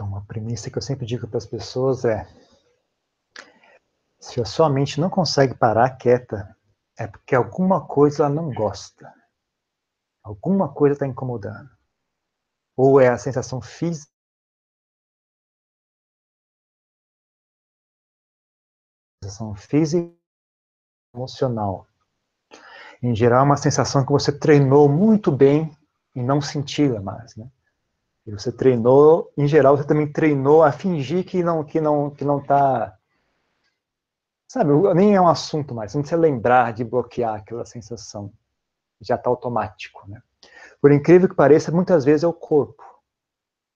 Então, uma premissa que eu sempre digo para as pessoas é: se a sua mente não consegue parar quieta, é porque alguma coisa ela não gosta. Alguma coisa está incomodando. Ou é a sensação física. Sensação física emocional. Em geral, é uma sensação que você treinou muito bem e não senti-la mais, né? E você treinou, em geral, você também treinou a fingir que não que não que não tá sabe, nem é um assunto mais, não precisa lembrar de bloquear aquela sensação. Já está automático, né? Por incrível que pareça, muitas vezes é o corpo.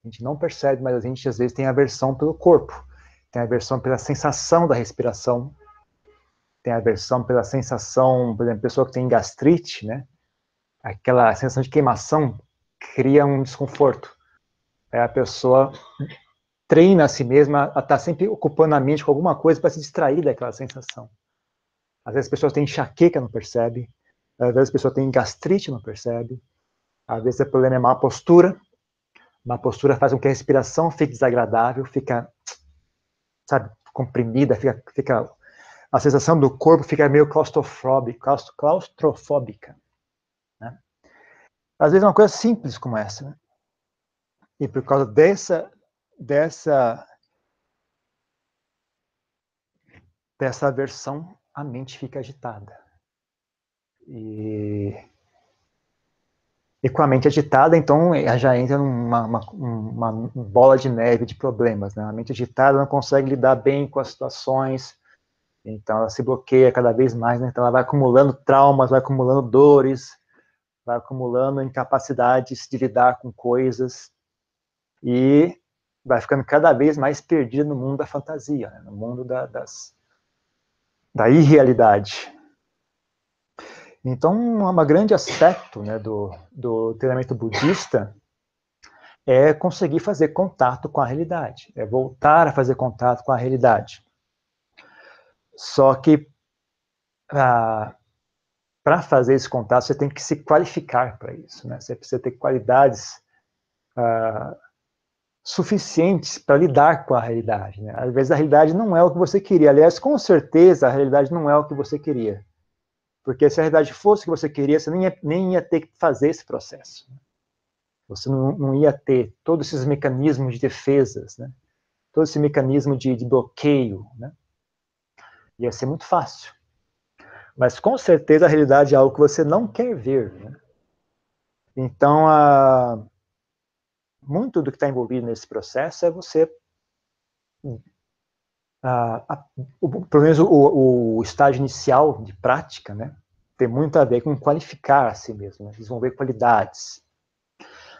A gente não percebe, mas a gente às vezes tem aversão pelo corpo. Tem aversão pela sensação da respiração. Tem aversão pela sensação, por exemplo, pessoa que tem gastrite, né? Aquela sensação de queimação cria um desconforto. É a pessoa treina a si mesma a estar tá sempre ocupando a mente com alguma coisa para se distrair daquela sensação. Às vezes a pessoa tem enxaqueca, não percebe. Às vezes a pessoa tem gastrite, não percebe. Às vezes o problema é má postura. Má postura faz com que a respiração fique desagradável, fica, sabe, comprimida, fica, fica a sensação do corpo fica meio claustrofóbica, claustrofóbica. Né? Às vezes é uma coisa simples como essa. Né? E por causa dessa, dessa, dessa aversão, a mente fica agitada. E, e com a mente agitada, então, já entra numa uma, uma bola de neve de problemas. Né? A mente agitada não consegue lidar bem com as situações, então ela se bloqueia cada vez mais, né? então ela vai acumulando traumas, vai acumulando dores, vai acumulando incapacidades de lidar com coisas, e vai ficando cada vez mais perdido no mundo da fantasia, né? no mundo da, das, da irrealidade. Então, um grande aspecto né, do, do treinamento budista é conseguir fazer contato com a realidade, é voltar a fazer contato com a realidade. Só que para fazer esse contato, você tem que se qualificar para isso, né? Você precisa ter qualidades ah, suficientes para lidar com a realidade. Né? Às vezes a realidade não é o que você queria. Aliás, com certeza a realidade não é o que você queria. Porque se a realidade fosse o que você queria, você nem ia, nem ia ter que fazer esse processo. Você não, não ia ter todos esses mecanismos de defesas, né? todo esse mecanismo de, de bloqueio. Né? Ia ser muito fácil. Mas com certeza a realidade é algo que você não quer ver. Né? Então, a muito do que está envolvido nesse processo é você, ah, a, o, pelo menos o, o, estágio inicial de prática, né, tem muito a ver com qualificar a si mesmo, né, desenvolver qualidades.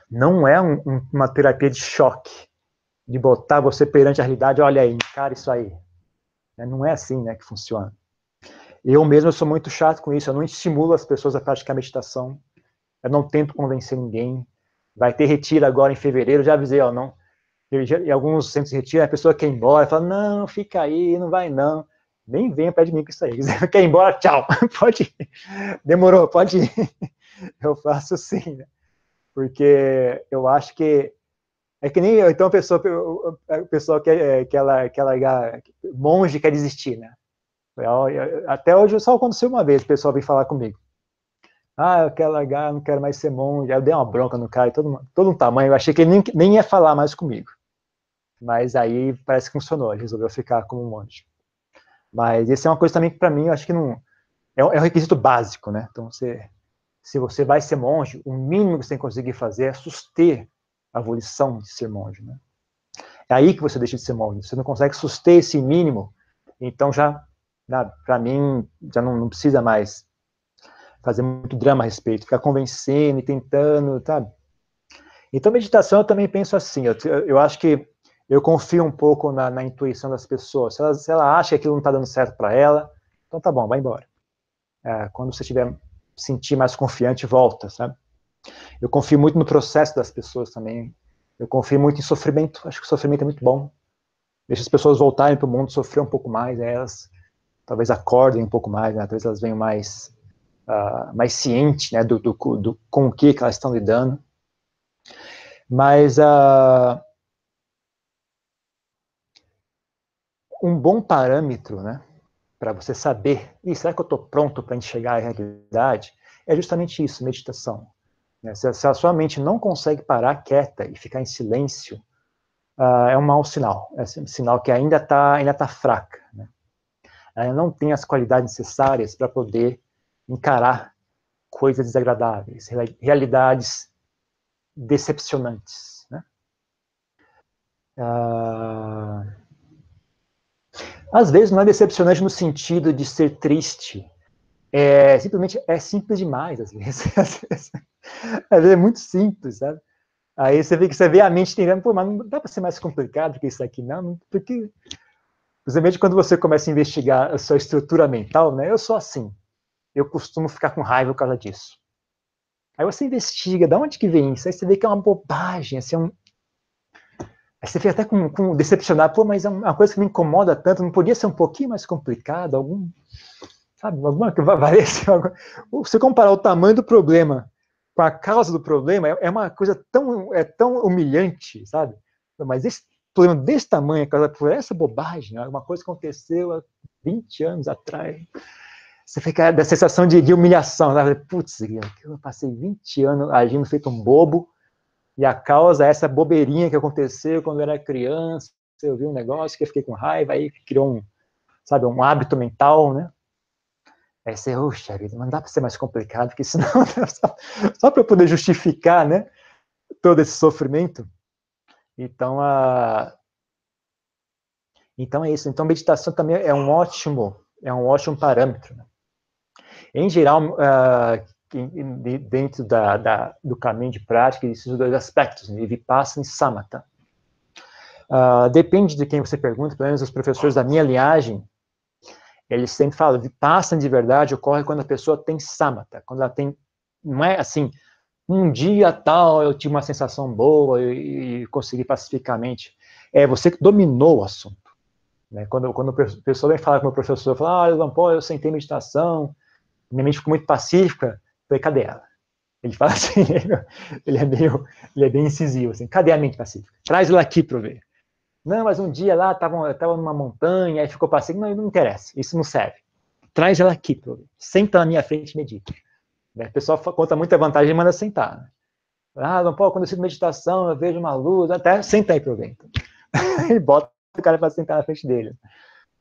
Não é um, um, uma terapia de choque, de botar você perante a realidade, olha aí, encara isso aí. Né, não é assim né, que funciona. Eu mesmo sou muito chato com isso, eu não estimulo as pessoas a praticar meditação, eu não tento convencer ninguém, vai ter retiro agora em fevereiro, já avisei, ó, não. Em alguns centros de retiro, a pessoa quer ir embora, fala, não, fica aí, não vai não. Nem venha perto de mim com isso aí. Quer ir embora? Tchau. Pode ir. Demorou, pode ir. Eu faço sim, né? Porque eu acho que é que nem então a pessoa, a pessoa que, é, que ela, que ela monge quer desistir, né? Até hoje só aconteceu uma vez, o pessoal vem falar comigo. Ah, eu quero largar, não quero mais ser monge. Aí eu dei uma bronca no cara, todo, todo um tamanho. Eu achei que ele nem, nem ia falar mais comigo. Mas aí parece que funcionou, ele resolveu ficar como monge. Mas isso é uma coisa também que para mim eu acho que não. É um, é um requisito básico, né? Então, você, se você vai ser monge, o mínimo que você tem que conseguir fazer é suster a volição de ser monge, né? É aí que você deixa de ser monge. Você não consegue suster esse mínimo, então já, para mim, já não, não precisa mais fazer muito drama a respeito, ficar convencendo e tentando, sabe? Então, meditação eu também penso assim, eu, eu acho que eu confio um pouco na, na intuição das pessoas. Se ela, se ela, acha que aquilo não está dando certo para ela, então tá bom, vai embora. É, quando você estiver sentir mais confiante, volta, sabe? Eu confio muito no processo das pessoas também. Eu confio muito em sofrimento. Acho que o sofrimento é muito bom. Deixa as pessoas voltarem para o mundo, sofrer um pouco mais, né? elas talvez acordem um pouco mais, né? talvez elas venham mais uh, mais ciente né, do, do, do, com o que, que elas estão lidando. Mas uh, um bom parâmetro, né, para você saber, e será que eu estou pronto para enxergar a realidade? É justamente isso, meditação. Né? Se, se, a sua mente não consegue parar quieta e ficar em silêncio, uh, é um mau sinal. É um sinal que ainda está ainda tá fraca. Né? Ela não tem as qualidades necessárias para poder encarar coisas desagradáveis, realidades decepcionantes. Né? Uh, às vezes não é decepcionante no sentido de ser triste, é simplesmente é simples demais às vezes. às vezes, às vezes é muito simples, sabe? Aí você vê que você vê a mente tentando, pô, mas não dá para ser mais complicado que isso aqui, não, porque principalmente quando você começa a investigar a sua estrutura mental, né? Eu sou assim, eu costumo ficar com raiva por causa disso. Aí você investiga, de onde que vem isso? Aí você vê que é uma bobagem, assim, é um... Aí você fica até com, com decepcionado, pô, mas é uma coisa que me incomoda tanto, não podia ser um pouquinho mais complicado, algum, sabe, alguma que valesse, se comparar o tamanho do problema com a causa do problema, é, é uma coisa tão, é tão humilhante, sabe? Mas esse problema desse tamanho por essa bobagem, né? uma coisa que aconteceu há 20 anos atrás. Você fica da sensação de, de humilhação, sabe? Putz, eu passei 20 anos agindo feito um bobo, e a causa é essa bobeirinha que aconteceu quando eu era criança, eu vi um negócio que eu fiquei com raiva, aí criou um, sabe, um hábito mental, né? Aí você, oxa vida, não dá para ser mais complicado, porque senão, só, só para eu poder justificar, né, todo esse sofrimento. Então, a... então é isso. Então, meditação também é um ótimo, é um ótimo parâmetro. Né? Em geral, uh, dentro da, da, do caminho de prática, existem dois aspectos, né, Vipassana e Samatha. Uh, depende de quem você pergunta, pelo menos os professores da minha linhagem, eles sempre falam, Vipassana de verdade ocorre quando a pessoa tem samatha, quando ela tem, não é assim, um dia tal eu tive uma sensação boa e, e consegui pacificamente. É você que dominou o assunto. Né? Quando, quando a pessoa vem falar com o meu professor, fala, ah, pô, eu sentei meditação, minha mente ficou muito pacífica, falei, cadê ela? Ele fala assim, ele é meio, ele é bem incisivo, assim, cadê a mente pacífica? Traz ela aqui para ver. Não, mas um dia lá estava tava numa montanha, aí ficou passeio. Não, não interessa, isso não serve. Traz ela aqui, senta na minha frente e medita. Né? O pessoal conta muita vantagem e manda sentar. Né? Ah, não pode, quando eu sinto meditação, eu vejo uma luz, até senta aí para ver. Então. Ele bota o cara para sentar na frente dele.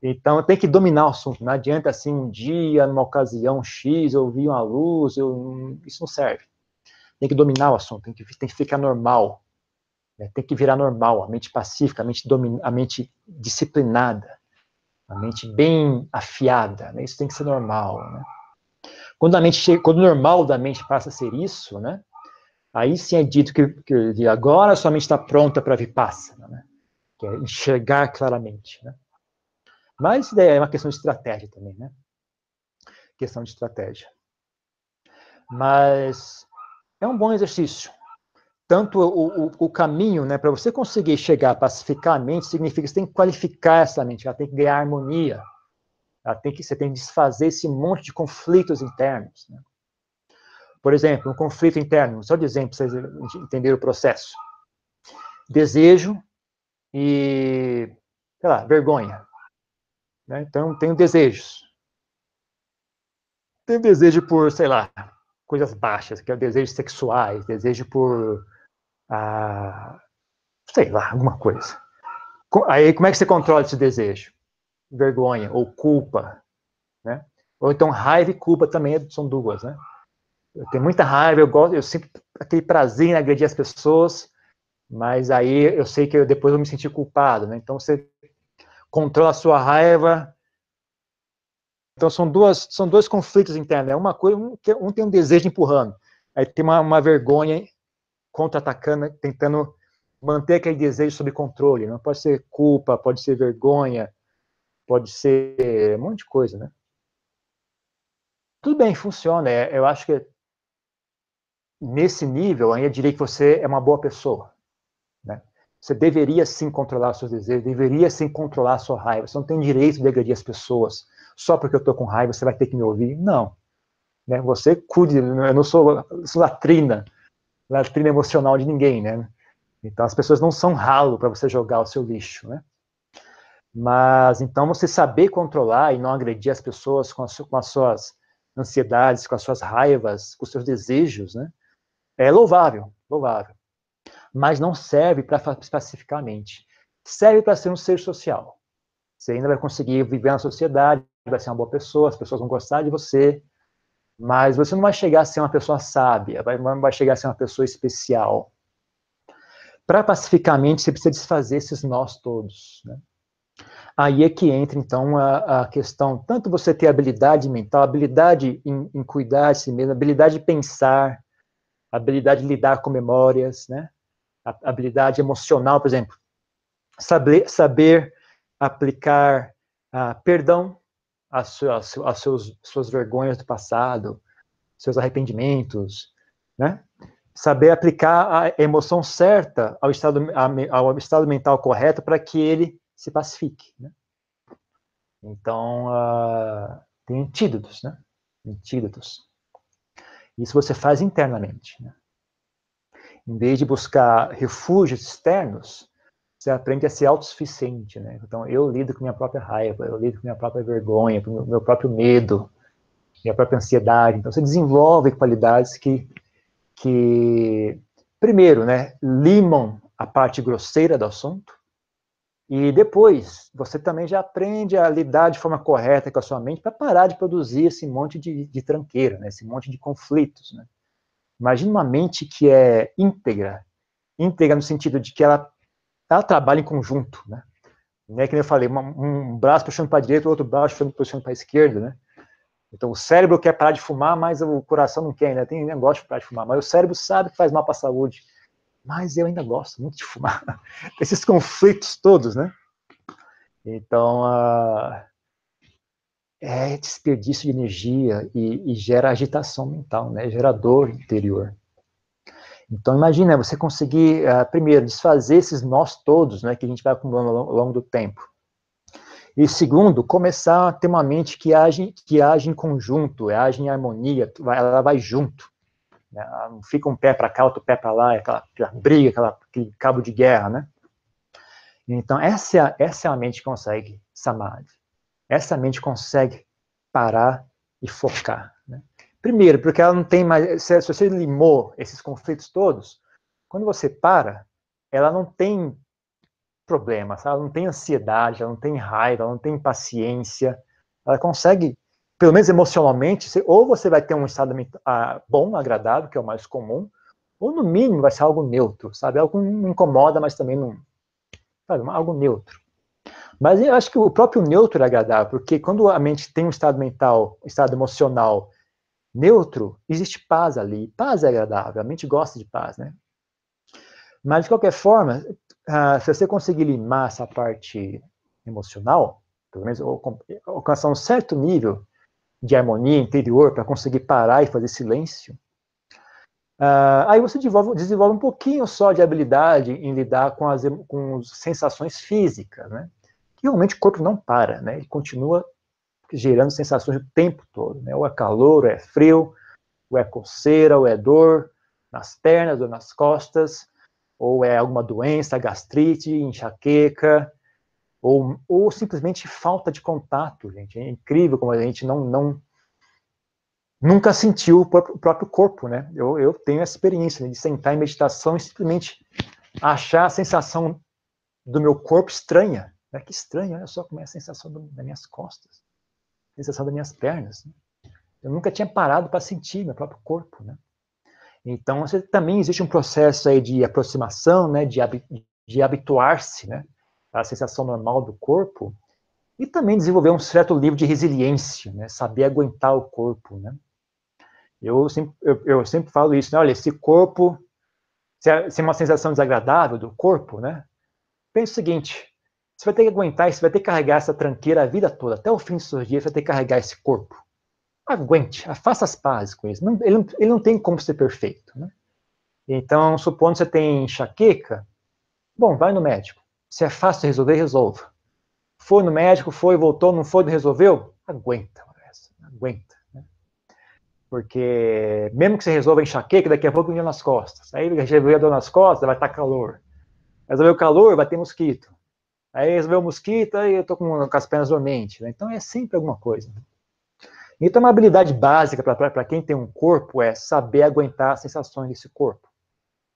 Então, tem que dominar o assunto. Não adianta, assim, um dia, numa ocasião X, eu vi uma luz, eu... isso não serve. Tem que dominar o assunto, tem que, tem que ficar normal. Né? Tem que virar normal, a mente pacífica, a mente, domin... a mente disciplinada, a mente bem afiada. Né? Isso tem que ser normal. Né? Quando a mente quando o normal da mente passa a ser isso, né? Aí sim é dito que, que agora a sua mente está pronta para vipassana, né? Que é enxergar claramente, né? Mas isso é uma questão de estratégia também, né? Questão de estratégia. Mas é um bom exercício tanto o, o, o caminho, né, para você conseguir chegar pacificamente, significa que você tem que qualificar essa mente, ela tem que ganhar harmonia, ela tem que, você tem que desfazer esse monte de conflitos internos. Né? Por exemplo, um conflito interno, só exemplo, para vocês entenderem o processo. Desejo e, sei lá, vergonha. Né? Então, tenho desejos. Tenho desejo por, sei lá, coisas baixas, que é desejos sexuais, desejo por a, sei lá, alguma coisa. Aí como é que você controla esse desejo? Vergonha ou culpa, né? Ou então raiva e culpa também são duas, né? Eu tenho muita raiva, eu gosto, eu sinto aquele prazer em agredir as pessoas, mas aí eu sei que eu, depois eu me sentir culpado, né? Então você controla a sua raiva. Então são duas, são dois conflitos internos. É uma coisa, um, um tem um desejo empurrando, aí tem uma, uma vergonha contra-atacando, tentando manter aquele desejo sob controle. Não pode ser culpa, pode ser vergonha, pode ser um monte de coisa, né? Tudo bem, funciona. É, eu acho que nesse nível, eu diria que você é uma boa pessoa. Né? Você deveria sim controlar seus desejos, deveria sim controlar sua raiva. Você não tem direito de agredir as pessoas. Só porque eu estou com raiva, você vai ter que me ouvir. Não. Né? Você cuide, eu não sou, sou latrina latrina emocional de ninguém, né? Então as pessoas não são ralo para você jogar o seu lixo, né? Mas, então, você saber controlar e não agredir as pessoas com as, com as suas ansiedades, com as suas raivas, com os seus desejos, né? É louvável, louvável. Mas não serve para pacificamente. Serve para ser um ser social. Você ainda vai conseguir viver na sociedade, vai ser uma boa pessoa, as pessoas vão gostar de você, mas você não vai chegar a ser uma pessoa sábia, vai, vai chegar a ser uma pessoa especial. Para pacificamente, você precisa desfazer esses nós todos. Né? Aí é que entra, então, a, a, questão, tanto você ter habilidade mental, habilidade em, em, cuidar de si mesmo, habilidade de pensar, habilidade de lidar com memórias, né? Habilidade emocional, por exemplo, saber, saber aplicar ah, perdão às, suas, às seus, suas vergonhas do passado, seus arrependimentos, né? Saber aplicar a emoção certa ao estado, ao estado mental correto para que ele se pacifique. Né? Então, uh, tem antídotos, né? Antídotos. Isso você faz internamente. Né? Em vez de buscar refúgios externos, você aprende a ser autossuficiente, né? Então, eu lido com minha própria raiva, eu lido com minha própria vergonha, com meu próprio medo, minha própria ansiedade. Então, você desenvolve qualidades que, que primeiro, né, limam a parte grosseira do assunto, e depois, você também já aprende a lidar de forma correta com a sua mente para parar de produzir esse monte de, de tranqueira, né? esse monte de conflitos. Né? Imagina uma mente que é íntegra, íntegra no sentido de que ela, ela trabalha em conjunto. Né? Não é que eu falei, uma, um braço puxando para a direita, o outro braço puxando, para a esquerda. Né? Então, o cérebro quer parar de fumar, mas o coração não quer, né? tem negócio de parar de fumar, mas o cérebro sabe que faz mal para a saúde mas eu ainda gosto muito de fumar. Esses conflitos todos, né? Então, uh, é desperdício de energia e, e, gera agitação mental, né? Gera dor interior. Então, imagina você conseguir, uh, primeiro, desfazer esses nós todos, né? Que a gente vai acumulando ao longo do tempo. E segundo, começar a ter uma mente que age, que age em conjunto, age em harmonia, ela vai junto. Né? Não fica um pé para cá, outro pé para lá, é aquela, aquela briga, aquela, aquele cabo de guerra, né? Então, essa é, essa é a mente que consegue samadhi. Essa mente consegue parar e focar. Né? Primeiro, porque ela não tem mais. Se, você limou esses conflitos todos, quando você para, ela não tem problema, ela não tem ansiedade, ela não tem raiva, ela não tem paciência. Ela consegue pelo menos emocionalmente, ou você vai ter um estado ah, bom, agradável, que é o mais comum, ou no mínimo vai ser algo neutro, sabe? Algo não incomoda, mas também não. Sabe? Algo neutro. Mas eu acho que o próprio neutro é agradável, porque quando a mente tem um estado mental, um estado emocional neutro, existe paz ali. Paz é agradável, a mente gosta de paz, né? Mas, de qualquer forma, uh, se você conseguir limar essa parte emocional, pelo menos alcançar um certo nível de harmonia interior para conseguir parar e fazer silêncio, uh, aí você desenvolve, desenvolve, um pouquinho só de habilidade em lidar com as, com sensações físicas, né? Realmente o corpo não para, né? Ele continua gerando sensações o tempo todo, né? Ou é calor, ou é frio, ou é coceira, ou é dor nas pernas ou nas costas, ou é alguma doença, gastrite, enxaqueca, ou, ou simplesmente falta de contato, gente. É incrível como a gente não, não nunca sentiu o próprio, o próprio corpo, né? Eu, eu tenho essa experiência né, de sentar em meditação e simplesmente achar a sensação do meu corpo estranha. Né? Que estranho, olha só como é a sensação do, das minhas costas, a sensação das minhas pernas. Né? Eu nunca tinha parado para sentir meu próprio corpo, né? Então, você, também existe um processo aí de aproximação, né, de, de habituar-se, né, a sensação normal do corpo, e também desenvolver um certo nível de resiliência, né? saber aguentar o corpo. Né? Eu, sempre, eu, eu sempre falo isso, né? olha, esse corpo, se é, se é uma sensação desagradável do corpo, né? pense o seguinte, você vai ter que aguentar, você vai ter que carregar essa tranqueira a vida toda, até o fim dos seus dias, você vai ter que carregar esse corpo. Aguente, faça as pazes com isso. Não, ele, não, ele não tem como ser perfeito. Né? Então, supondo que você tem enxaqueca, bom, vai no médico. Se é fácil resolver, resolva. Foi no médico, foi, voltou, não foi, não resolveu? Aguenta, aguenta. Né? Porque mesmo que você resolva enxaqueca, daqui a pouco vem nas costas. Aí resolveu a dor nas costas, vai estar calor. Resolveu o calor, vai ter mosquito. Aí resolveu mosquito, aí eu estou com, com, as pernas dormentes. Né? Então é sempre alguma coisa. Então, uma habilidade básica para quem tem um corpo é saber aguentar as sensações desse corpo.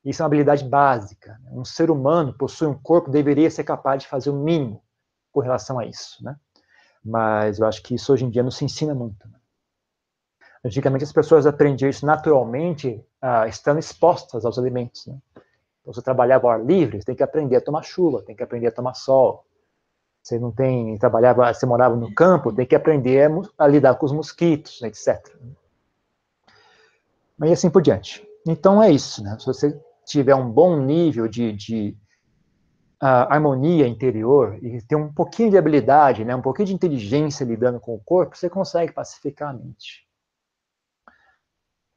Isso é uma habilidade básica. Né? Um ser humano possui um corpo, deveria ser capaz de fazer o mínimo com relação a isso. Né? Mas eu acho que isso hoje em dia não se ensina muito. Né? Antigamente as pessoas aprendiam isso naturalmente, ah, estando expostas aos alimentos. Né? Você trabalhava ao ar livre, você tem que aprender a tomar chuva, tem que aprender a tomar sol, você não tem, trabalhava, você morava no campo, tem que aprender a, lidar com os mosquitos, etc. Mas assim por diante. Então é isso, né? Se você tiver um bom nível de, de uh, harmonia interior e ter um pouquinho de habilidade, né, um pouquinho de inteligência lidando com o corpo, você consegue pacificar a mente.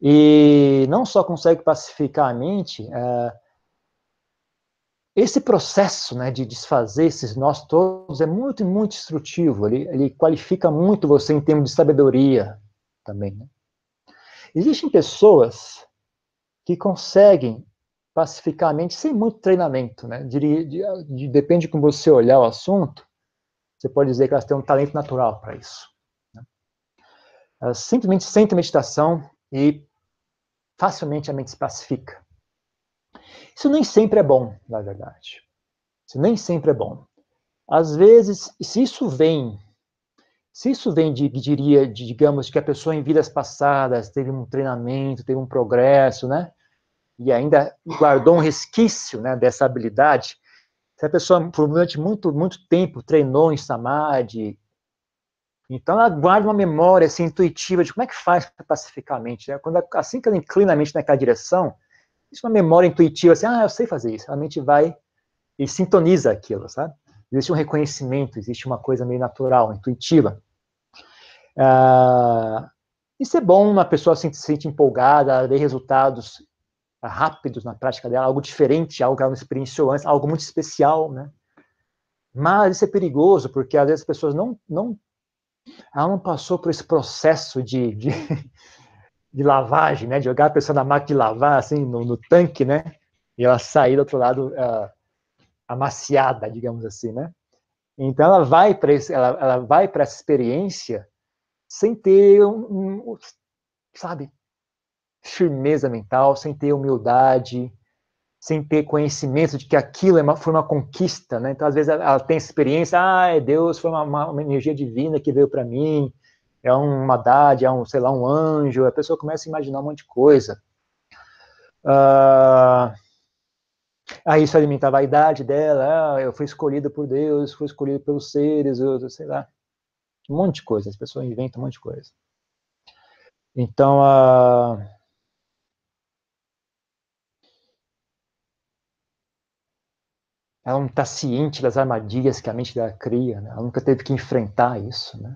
E não só consegue pacificar a mente, uh, esse processo né, de desfazer esses nós todos é muito, muito instrutivo. Ele, ele qualifica muito você em termos de sabedoria também. Né? Existem pessoas que conseguem pacificar a mente sem muito treinamento. Né? De, de, de, depende de como você olhar o assunto, você pode dizer que elas têm um talento natural para isso. Né? Elas simplesmente sentem meditação e facilmente a mente se pacifica. Isso nem sempre é bom, na verdade. Isso nem sempre é bom. Às vezes, se isso vem, se isso vem de, diria, de, digamos, que a pessoa em vidas passadas teve um treinamento, teve um progresso, né? E ainda guardou um resquício, né, dessa habilidade. Se a pessoa, durante muito, muito tempo, treinou em samadhi, então ela guarda uma memória assim, intuitiva de como é que faz para pacificar a mente. Né? Quando, assim que ela inclina a mente naquela direção, é uma memória intuitiva, assim, ah, eu sei fazer isso. A mente vai e sintoniza aquilo, sabe? Existe um reconhecimento, existe uma coisa meio natural, intuitiva. Uh, isso é bom, uma pessoa se sente empolgada, vê resultados rápidos na prática dela, algo diferente, algo que ela não experienciou antes, algo muito especial, né? Mas isso é perigoso, porque às vezes as pessoas não, não, ela não passou por esse processo de, de de lavagem, né? De jogar a pessoa na máquina de lavar, assim, no, no tanque, né? E ela sair do outro lado uh, amaciada, digamos assim, né? Então ela vai para ela, ela vai para essa experiência sem ter um, um, sabe, firmeza mental, sem ter humildade, sem ter conhecimento de que aquilo é uma, foi uma conquista, né? Então às vezes ela, ela tem experiência, ah, é Deus foi uma, uma, energia divina que veio para mim, é uma Haddad, é um, sei lá, um anjo, a pessoa começa a imaginar um monte de coisa. Uh, aí isso alimenta a vaidade dela, ah, eu fui escolhido por Deus, fui escolhido pelos seres, eu, sei lá, um monte de coisa, as pessoas inventam um monte de coisa. Então, uh, ela não está ciente das armadilhas que a mente dela cria, né? ela nunca teve que enfrentar isso, né?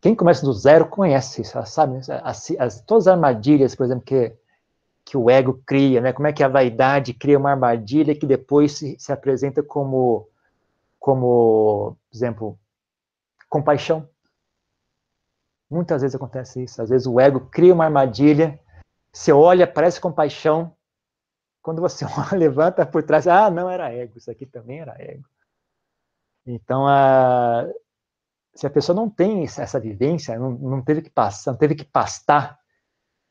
Quem começa do zero conhece sabe? As, as, todas as armadilhas, por exemplo, que, que o ego cria, né? Como é que a vaidade cria uma armadilha que depois se, se apresenta como, como, por exemplo, compaixão. Muitas vezes acontece isso. Às vezes o ego cria uma armadilha, você olha, parece compaixão. Quando você levanta por trás, ah, não era ego, isso aqui também era ego. Então, a, se a pessoa não tem essa vivência, não, não teve que passar, não teve que pastar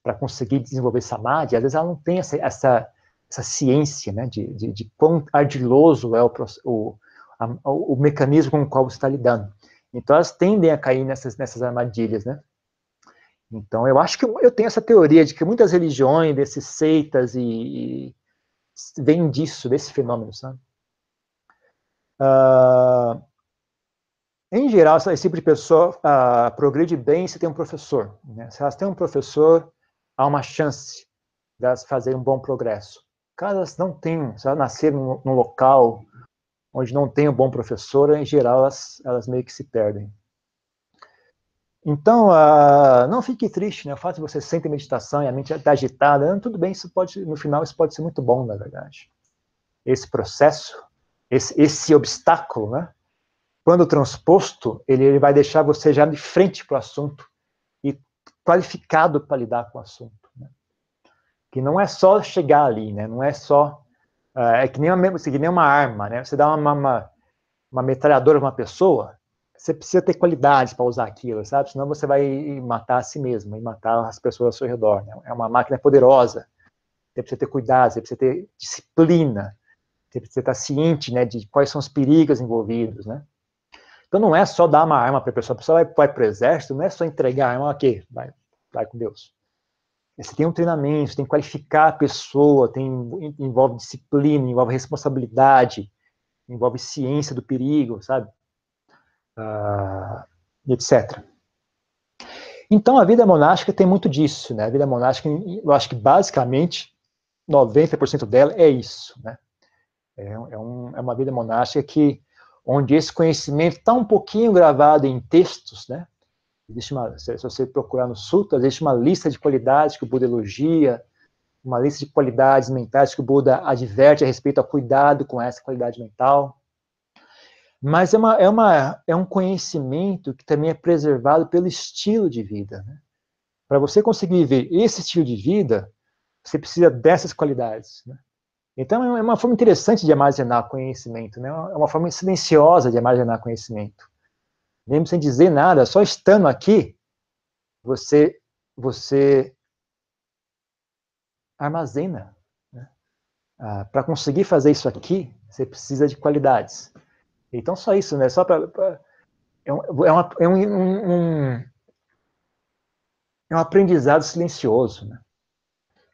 para conseguir desenvolver samadhi, às vezes ela não tem essa, essa, essa ciência né, de, de, de quão ardiloso é o, o, a, o, mecanismo com o qual você está lidando. Então elas tendem a cair nessas, nessas armadilhas, né? Então eu acho que eu tenho essa teoria de que muitas religiões, desses seitas e, e vêm disso, desse fenômeno, sabe? Uh, em geral, esse tipo de pessoa uh, progride bem se tem um professor. Né? Se elas têm um professor, há uma chance de elas fazerem um bom progresso. Caso elas não tenham, se elas nascerem num, num local onde não tem um bom professor, em geral, elas, elas meio que se perdem. Então, uh, não fique triste, né? O fato de você sentir meditação e a mente está agitada, tudo bem, isso pode, no final, isso pode ser muito bom, na verdade. Esse processo, esse, esse obstáculo, né? Quando transposto, ele, ele vai deixar você já de frente para o assunto e qualificado para lidar com o assunto. Né? Que não é só chegar ali, né? não é só. Uh, é que nem, uma, que nem uma arma, né? Você dá uma, uma, uma metralhadora uma pessoa, você precisa ter qualidades para usar aquilo, sabe? Senão você vai matar a si mesmo e matar as pessoas ao seu redor. Né? É uma máquina poderosa. Você precisa ter cuidado, você precisa ter disciplina, você precisa estar ciente né, de quais são os perigos envolvidos, né? Então não é só dar uma arma para a pessoa, a pessoa vai, vai para o exército, não é só entregar a arma, ok, vai, vai com Deus. Você tem um treinamento, você tem que qualificar a pessoa, tem, envolve disciplina, envolve responsabilidade, envolve ciência do perigo, sabe? Uh, etc. Então a vida monástica tem muito disso, né? A vida monástica, eu acho que basicamente 90% dela é isso, né? É, é, um, é uma vida monástica que onde esse conhecimento está um pouquinho gravado em textos, né? Existe uma, se você procurar no Sutra, existe uma lista de qualidades que o Buda elogia, uma lista de qualidades mentais que o Buda adverte a respeito ao cuidado com essa qualidade mental. Mas é, uma, é, uma, é um conhecimento que também é preservado pelo estilo de vida. Né? Para você conseguir viver esse estilo de vida, você precisa dessas qualidades. Né? Então, é uma forma interessante de armazenar conhecimento, né? é uma forma silenciosa de armazenar conhecimento. Mesmo sem dizer nada, só estando aqui, você, você armazena. Né? Ah, Para conseguir fazer isso aqui, você precisa de qualidades. Então, só isso, né? Só para. É, um, é, uma, é um, um, é um aprendizado silencioso, né?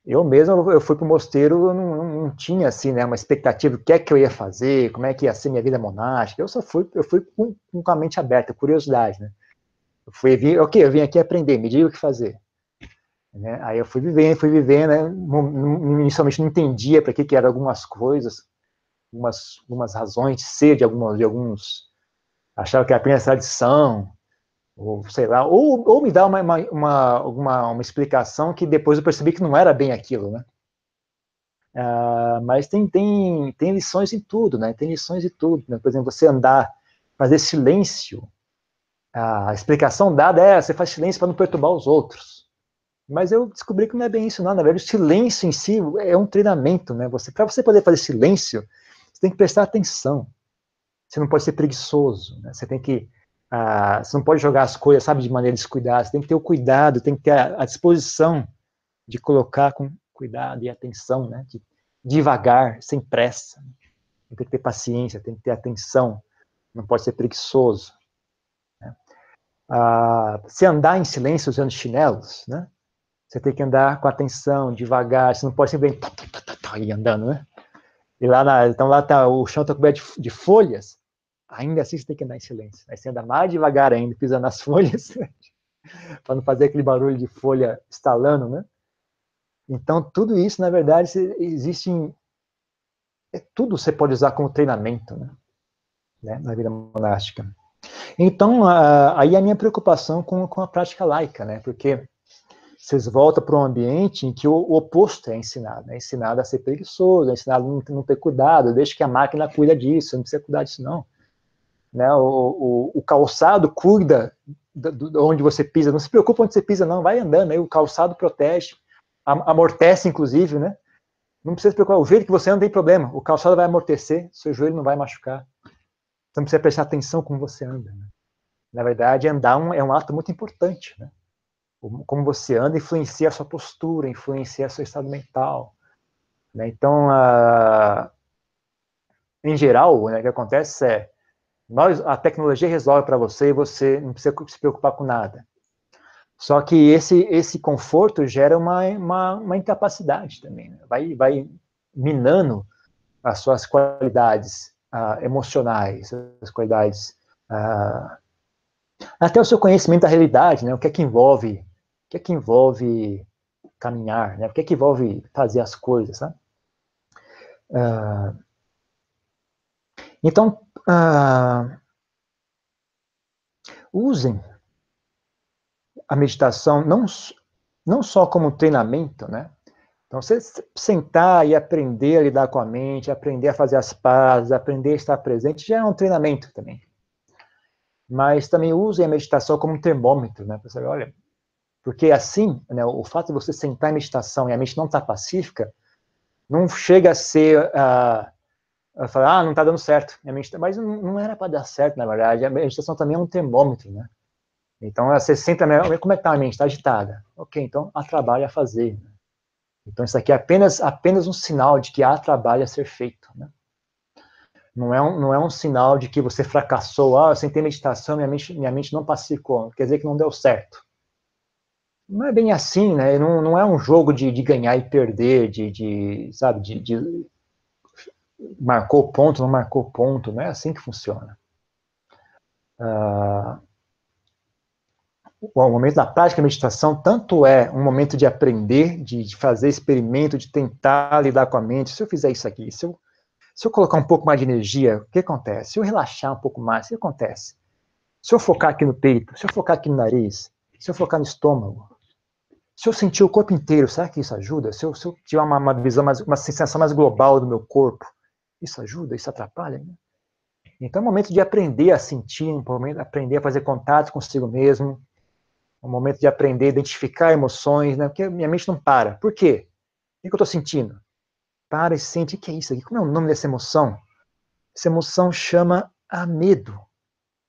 Eu mesmo, eu fui para o mosteiro, eu não, não, tinha, assim, né, uma expectativa do que é que eu ia fazer, como é que ia ser minha vida monástica. Eu só fui, eu fui com, com a mente aberta, curiosidade, né? Eu fui, vim, ok, eu vim aqui aprender, me diga o que fazer. Né? Aí eu fui vivendo, fui vivendo, né? inicialmente não entendia para que, que eram algumas coisas, algumas, algumas razões de ser de, algumas, de alguns, achava que era apenas tradição, ou sei lá, ou, ou me dá uma, uma, uma, uma, explicação que depois eu percebi que não era bem aquilo, né? Uh, mas tem, tem, tem lições em tudo, né? Tem lições em tudo. Né? Por exemplo, você andar, fazer silêncio. A explicação dada é você faz silêncio para não perturbar os outros. Mas eu descobri que não é bem isso, não. Na verdade, o silêncio em si é um treinamento, né? Você, para você poder fazer silêncio, você tem que prestar atenção. Você não pode ser preguiçoso, né? Você tem que você não pode jogar as coisas, sabe, de maneira descuidada. Você tem que ter o cuidado, tem que ter a, a disposição de colocar com cuidado e atenção, né? De, devagar, sem pressa. Tem que ter paciência, tem que ter atenção. Não pode ser preguiçoso. Né? Ah, se andar em silêncio usando chinelos, né? Você tem que andar com atenção, devagar. Você não pode tá, ir andando, né? E lá, na, então lá tá, o chão está coberto de, de folhas ainda assim você tem que andar em silêncio. Aí você anda mais devagar ainda, pisa nas folhas, para não fazer aquele barulho de folha estalando, né? Então, tudo isso, na verdade, existe em... É, tudo você pode usar como treinamento, né? né? Na vida monástica. Então, aí a minha preocupação com, com a prática laica, né? Porque vocês voltam para um ambiente em que o, o oposto é ensinado. É ensinado a ser preguiçoso, é ensinado a não, não ter cuidado, deixa que a máquina cuida disso, não precisa cuidar disso, não. Né, o, o, o calçado cuida de onde você pisa, não se preocupa onde você pisa, não, vai andando, aí o calçado protege, amortece, inclusive, né? Não precisa se preocupar, o jeito que você anda tem problema, o calçado vai amortecer, seu joelho não vai machucar. Então precisa prestar atenção como você anda. Né? Na verdade, andar é um ato muito importante, né? Como você anda influencia a sua postura, influencia seu estado mental. Né? Então, a... em geral, né, o que acontece é nós, a tecnologia resolve para você você não precisa se preocupar com nada. Só que esse, esse conforto gera uma, uma, uma incapacidade também. Né? Vai, vai minando as suas qualidades uh, emocionais, as qualidades. Uh, até o seu conhecimento da realidade, né? O que é que envolve, o que é que envolve caminhar, né? O que é que envolve fazer as coisas, né? Então, ah, usem a meditação não, não só como treinamento, né? Então, você sentar e aprender a lidar com a mente, aprender a fazer as pazes, aprender a estar presente, já é um treinamento também. Mas também usem a meditação como um termômetro, né? Olha, porque assim, né, o fato de você sentar em meditação e a mente não estar tá pacífica, não chega a ser uh, eu falo, ah, não está dando certo. Mas não era para dar certo, na verdade. A meditação também é um termômetro, né? Então, você senta, como é que está a mente? Está agitada. Ok, então há trabalho a fazer. Né? Então, isso aqui é apenas, apenas um sinal de que há trabalho a ser feito. Né? Não, é um, não é um sinal de que você fracassou. Ah, eu sentei meditação, minha mente, minha mente não pacificou. Quer dizer que não deu certo. Não é bem assim, né? Não, não é um jogo de, de ganhar e perder, de, de sabe, de, de marcou ponto, não marcou ponto. Não é assim que funciona. Uh, o momento da prática da meditação tanto é um momento de aprender, de, de, fazer experimento, de tentar lidar com a mente. Se eu fizer isso aqui, se eu, se eu colocar um pouco mais de energia, o que acontece? Se eu relaxar um pouco mais, o que acontece? Se eu focar aqui no peito, se eu focar aqui no nariz, se eu focar no estômago, se eu sentir o corpo inteiro, será que isso ajuda? Se eu, se eu tiver uma, uma, visão mais, uma sensação mais global do meu corpo, isso ajuda? Isso atrapalha? Né? Então é um momento de aprender a sentir, um momento de aprender a fazer contato consigo mesmo, um momento de aprender a identificar emoções, né? Porque minha mente não para. Por quê? O que eu estou sentindo? Para e sente. O que é isso aqui? Como é o nome dessa emoção? Essa emoção chama a medo.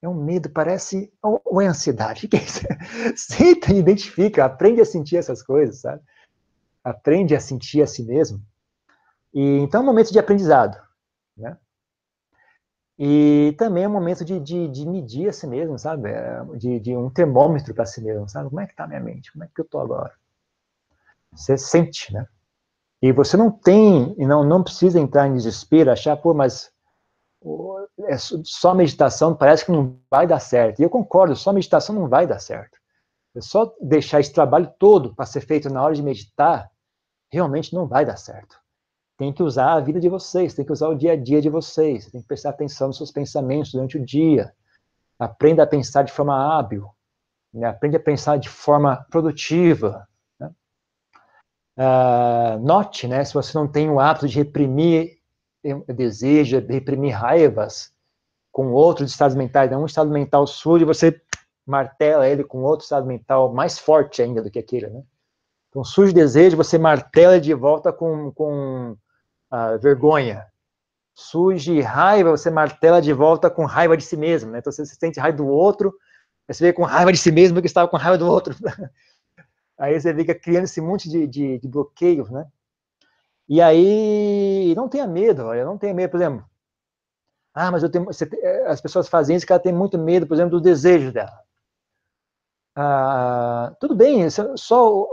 É um medo, parece. Ou é ansiedade? O que é isso? Senta e identifica, aprende a sentir essas coisas, sabe? Aprende a sentir a si mesmo. E, então é um momento de aprendizado. Né? E também é um momento de, de, de medir a si mesmo, sabe? É, de, de um termômetro para si mesmo, sabe? Como é que está a minha mente? Como é que eu estou agora? Você sente, né? E você não tem, e não, não precisa entrar em desespero, achar, pô, mas é só meditação parece que não vai dar certo. E eu concordo, só meditação não vai dar certo. É só deixar esse trabalho todo para ser feito na hora de meditar, realmente não vai dar certo tem que usar a vida de vocês, tem que usar o dia a dia de vocês, tem que prestar atenção nos seus pensamentos durante o dia. Aprenda a pensar de forma hábil, né? aprende a pensar de forma produtiva. Né? Uh, note, né, se você não tem o hábito de reprimir desejo, de reprimir raivas com outros estados mentais, né? um estado mental e você martela ele com outro estado mental mais forte ainda do que aquele, né? Então, surge desejo, você martela de volta com, com a vergonha. Surge raiva, você martela de volta com raiva de si mesmo, né? Então você sente raiva do outro, você vê com raiva de si mesmo que estava com raiva do outro. aí você fica criando esse monte de, de, de bloqueios, né? E aí, não tenha medo, olha, não tenha medo, por exemplo. Ah, mas eu tenho, você, as pessoas fazem isso que ela tem muito medo, por exemplo, dos desejos dela. Ah, tudo bem, só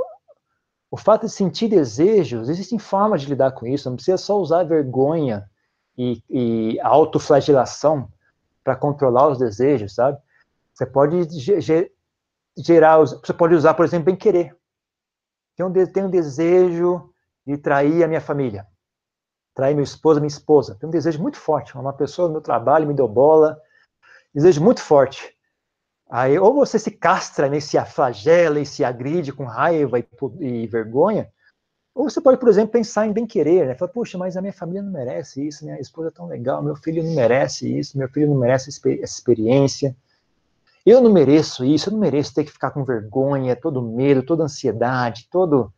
o fato de sentir desejos, existem formas de lidar com isso, não precisa só usar vergonha e, e autoflagelação para controlar os desejos, sabe? Você pode gerar, você pode usar, por exemplo, bem querer. Tem um, tem um desejo de trair a minha família, trair meu esposo, minha esposa. Tem um desejo muito forte. Uma pessoa no meu trabalho me deu bola, desejo muito forte. Aí, ou você se castra, né, se flagela e se agride com raiva e, e, vergonha, ou você pode, por exemplo, pensar em bem-querer, né? Falar, puxa, mas a minha família não merece isso, minha esposa é tão legal, meu filho não merece isso, meu filho não merece essa experiência. Eu não mereço isso, eu não mereço ter que ficar com vergonha, todo medo, toda ansiedade, todo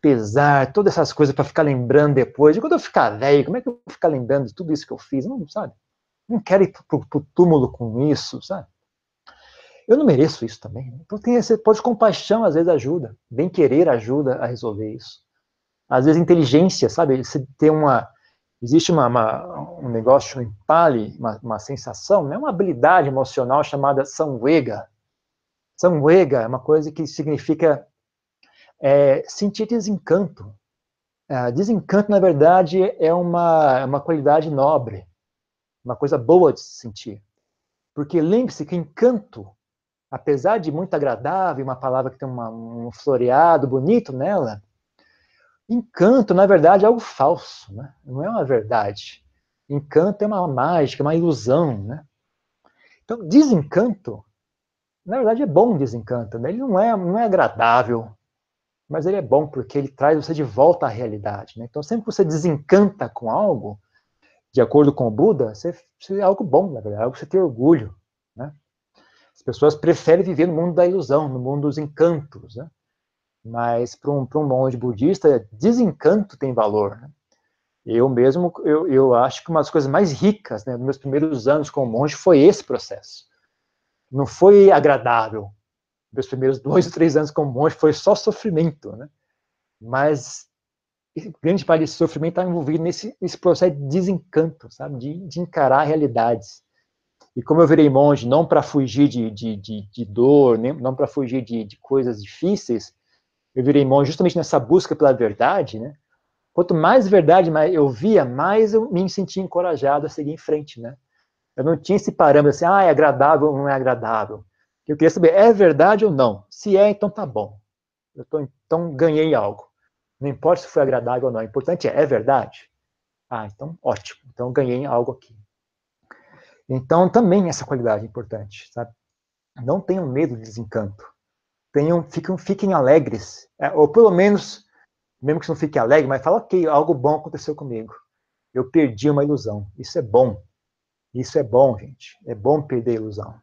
pesar, todas essas coisas para ficar lembrando depois. E quando eu ficar velho, como é que eu vou ficar lembrando de tudo isso que eu fiz? Não, sabe? Não quero ir pro, pro túmulo com isso, sabe? Eu não mereço isso também. Então tem esse pode compaixão às vezes ajuda, bem querer ajuda a resolver isso. Às vezes inteligência, sabe? Você tem uma existe uma, uma, um negócio em Pali, uma, uma sensação, né? uma habilidade emocional chamada samvega. Samvega é uma coisa que significa é, sentir desencanto. É, desencanto, na verdade, é uma, é uma qualidade nobre, uma coisa boa de se sentir. Porque lembre-se que encanto apesar de muito agradável, uma palavra que tem uma, um floreado bonito nela, encanto, na verdade, é algo falso, né? não é uma verdade. Encanto é uma mágica, uma ilusão. Né? Então, desencanto, na verdade, é bom desencanto. Né? Ele não é, não é agradável, mas ele é bom porque ele traz você de volta à realidade. Né? Então, sempre que você desencanta com algo, de acordo com o Buda, você, você é algo bom, na verdade, é algo que você tem orgulho. Né? As pessoas preferem viver no mundo da ilusão, no mundo dos encantos, né? Mas para um, um monge budista, desencanto tem valor. Né? Eu mesmo, eu, eu acho que uma das coisas mais ricas, né, nos meus primeiros anos como monge, foi esse processo. Não foi agradável. Meus primeiros dois ou três anos como monge foi só sofrimento, né? Mas grande parte desse sofrimento está envolvido nesse, nesse processo de desencanto, sabe? De, de encarar realidades. E como eu virei monge não para fugir de, de, de, de, dor, nem, não para fugir de, de coisas difíceis, eu virei monge justamente nessa busca pela verdade, né? Quanto mais verdade eu via, mais eu me sentia encorajado a seguir em frente, né? Eu não tinha esse parâmetro assim, ah, é agradável ou não é agradável. Eu queria saber, é verdade ou não? Se é, então tá bom. Eu tô, então ganhei algo. Não importa se foi agradável ou não, o importante é, é verdade? Ah, então ótimo. Então ganhei algo aqui. Então também essa qualidade é importante, sabe? Não tenham medo de desencanto. Tenham, fiquem, fiquem alegres, é, ou pelo menos, mesmo que você não fique alegre, mas fala, ok, algo bom aconteceu comigo. Eu perdi uma ilusão. Isso é bom. Isso é bom, gente. É bom perder ilusão.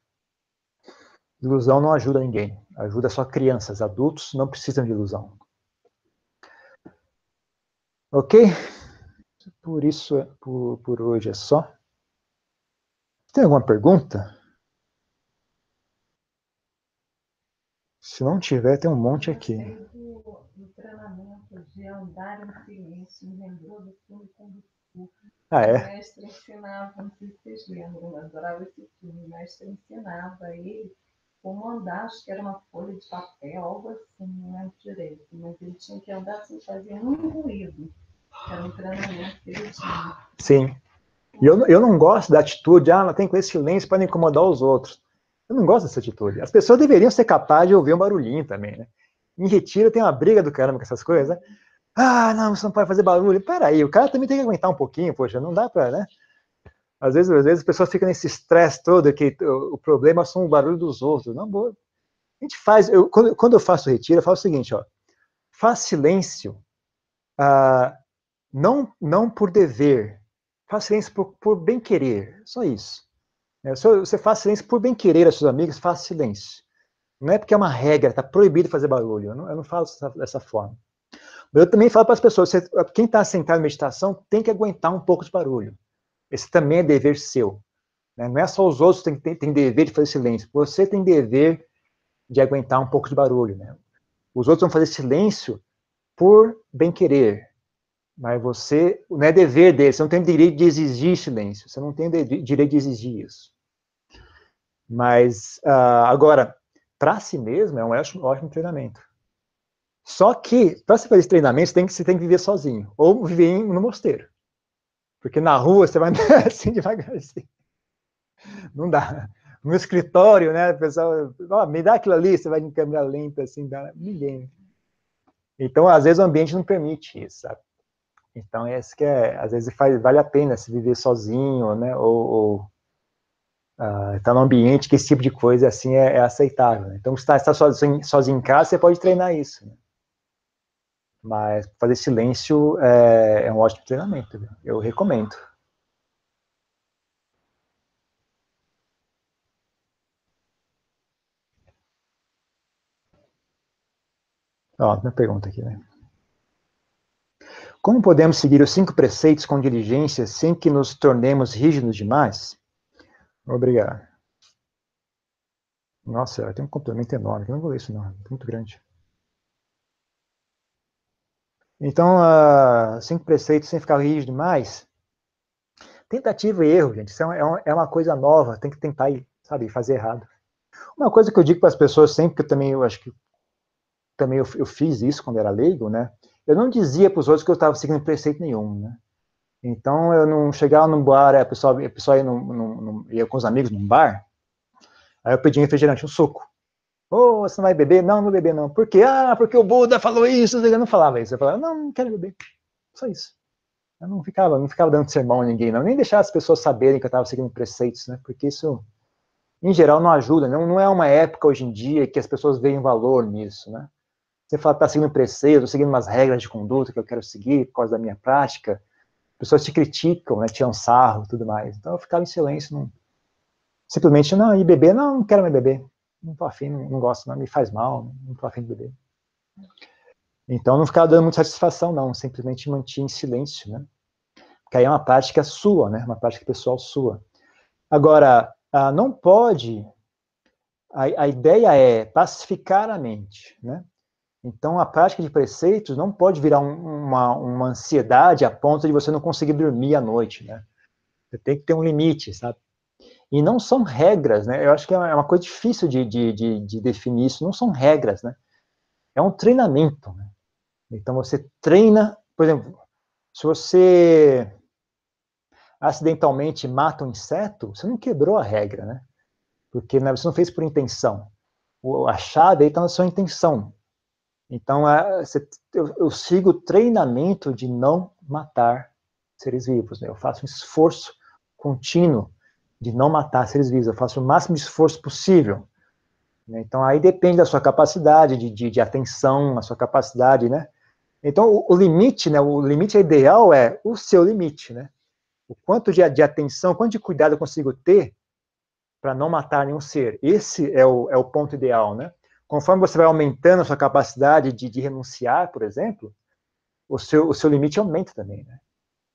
Ilusão não ajuda ninguém. Ajuda só crianças. Adultos não precisam de ilusão. Ok? Por isso, por, por hoje é só. Tem alguma pergunta? Se não tiver, tem um monte aqui. No treinamento de andar em silêncio, me lembrou do filme. Ah, é? O mestre ensinava, não sei se vocês lembram, mas adorava esse filme. O mestre ensinava ele como andar, acho que era uma folha de papel, algo assim, não lembro direito. Mas ele tinha que andar sem fazer um ruído. Era um treinamento que ele tinha. Sim. E eu, eu não gosto da atitude, ah, ela tem que ter silêncio para incomodar os outros. Eu não gosto dessa atitude. As pessoas deveriam ser capazes de ouvir um barulhinho também, né? Em retiro tem uma briga do caramba com essas coisas, né? Ah, não, você não pode fazer barulho. Peraí, o cara também tem que aguentar um pouquinho, poxa, não dá para, né? Às vezes, às vezes as pessoas ficam nesse estresse todo que o, o problema são o barulho dos outros. Não, boa. A gente faz, eu, quando, quando eu faço retiro, eu faço o seguinte, ó, faz silêncio, ah, não, não por dever, faz silêncio por, por bem querer, só isso. É, você faz silêncio por bem querer aos seus amigos, faz silêncio. Não é porque é uma regra, está proibido fazer barulho. Eu não, eu não falo dessa, dessa forma. Eu também falo para as pessoas, você, quem está sentado em meditação tem que aguentar um pouco de barulho. Esse também é dever seu. Né? Não é só os outros que têm, têm dever de fazer silêncio. Você tem dever de aguentar um pouco de barulho. Né? Os outros vão fazer silêncio por bem querer. Mas você, não é dever deles, você não tem direito de exigir silêncio, você não tem direito de exigir isso. Mas, uh, agora, para si mesmo, é um ótimo, ótimo treinamento. Só que, para você fazer esse treinamento, você tem, que, você tem que viver sozinho, ou viver no mosteiro. Porque na rua você vai assim devagarzinho. Não dá. No escritório, né, o pessoal, oh, me dá aquilo ali, você vai em câmera lenta, assim, dá, ninguém. Então, às vezes, o ambiente não permite isso, sabe? Então, esse que é, às vezes faz, vale a pena se viver sozinho, né, ou, ou uh, estar num ambiente que esse tipo de coisa, assim, é, é aceitável. Né? Então, se está tá sozinho, sozinho em casa, você pode treinar isso, né? Mas fazer silêncio é, é um ótimo treinamento, eu recomendo. Ó, minha pergunta aqui, né? Como podemos seguir os cinco preceitos com diligência sem que nos tornemos rígidos demais? Obrigado. Nossa, tem um complemento enorme. Eu não vou ler isso, não. É muito grande. Então, uh, cinco preceitos sem ficar rígido demais. Tentativa e erro, gente. Isso é uma, é uma é coisa nova. Tem que tentar, sabe, fazer errado. Uma coisa que eu digo para as pessoas sempre, que eu também eu acho que também eu, eu fiz isso quando era leigo, né? Eu não dizia para os outros que eu estava seguindo preceito nenhum, né? Então, eu não chegava num bar, a pessoa, a pessoa ia, num, num, ia com os amigos num bar, aí eu pedia um refrigerante, um suco. Ô, oh, você não vai beber? Não, não beber não. Por quê? Ah, porque o Buda falou isso. Eu não falava isso. Eu falava, não, não quero beber. Só isso. Eu não ficava, não ficava dando sermão a ninguém, não. Nem deixar as pessoas saberem que eu estava seguindo preceitos, né? Porque isso, em geral, não ajuda. Não, não é uma época hoje em dia que as pessoas veem valor nisso, né? Você fala, está seguindo um preceito, estou seguindo umas regras de conduta que eu quero seguir por causa da minha prática. Pessoas te criticam, né, tiram sarro tudo mais. Então eu ficava em silêncio, não... simplesmente, não, e beber, não, não quero mais beber. Não estou afim, não, gosto, não, me faz mal, não estou afim de beber. Então não ficava dando muita satisfação, não, simplesmente mantinha em silêncio, né. que aí é uma prática sua, né? Uma prática pessoal sua. Agora, ah, não pode. A, a ideia é pacificar a mente, né? Então, a prática de preceitos não pode virar um, uma, uma ansiedade a ponto de você não conseguir dormir à noite, né? Você tem que ter um limite, sabe? E não são regras, né? Eu acho que é uma coisa difícil de, de, de, de definir isso. Não são regras, né? É um treinamento, né? Então, você treina, por exemplo, se você acidentalmente mata um inseto, você não quebrou a regra, né? Porque né, você não fez por intenção. O, a chave aí está na sua intenção. Então, você, eu, sigo treinamento de não matar seres vivos. Né? Eu faço um esforço contínuo de não matar seres vivos. Eu faço o máximo de esforço possível. Né? Então, aí depende da sua capacidade de, de, de atenção, a sua capacidade, né? Então, o, o, limite, né? O limite ideal é o seu limite, né? O quanto de, de atenção, quanto de cuidado eu consigo ter para não matar nenhum ser. Esse é o, é o ponto ideal, né? Conforme você vai aumentando a sua capacidade de, de renunciar, por exemplo, o seu, o seu limite aumenta também, né?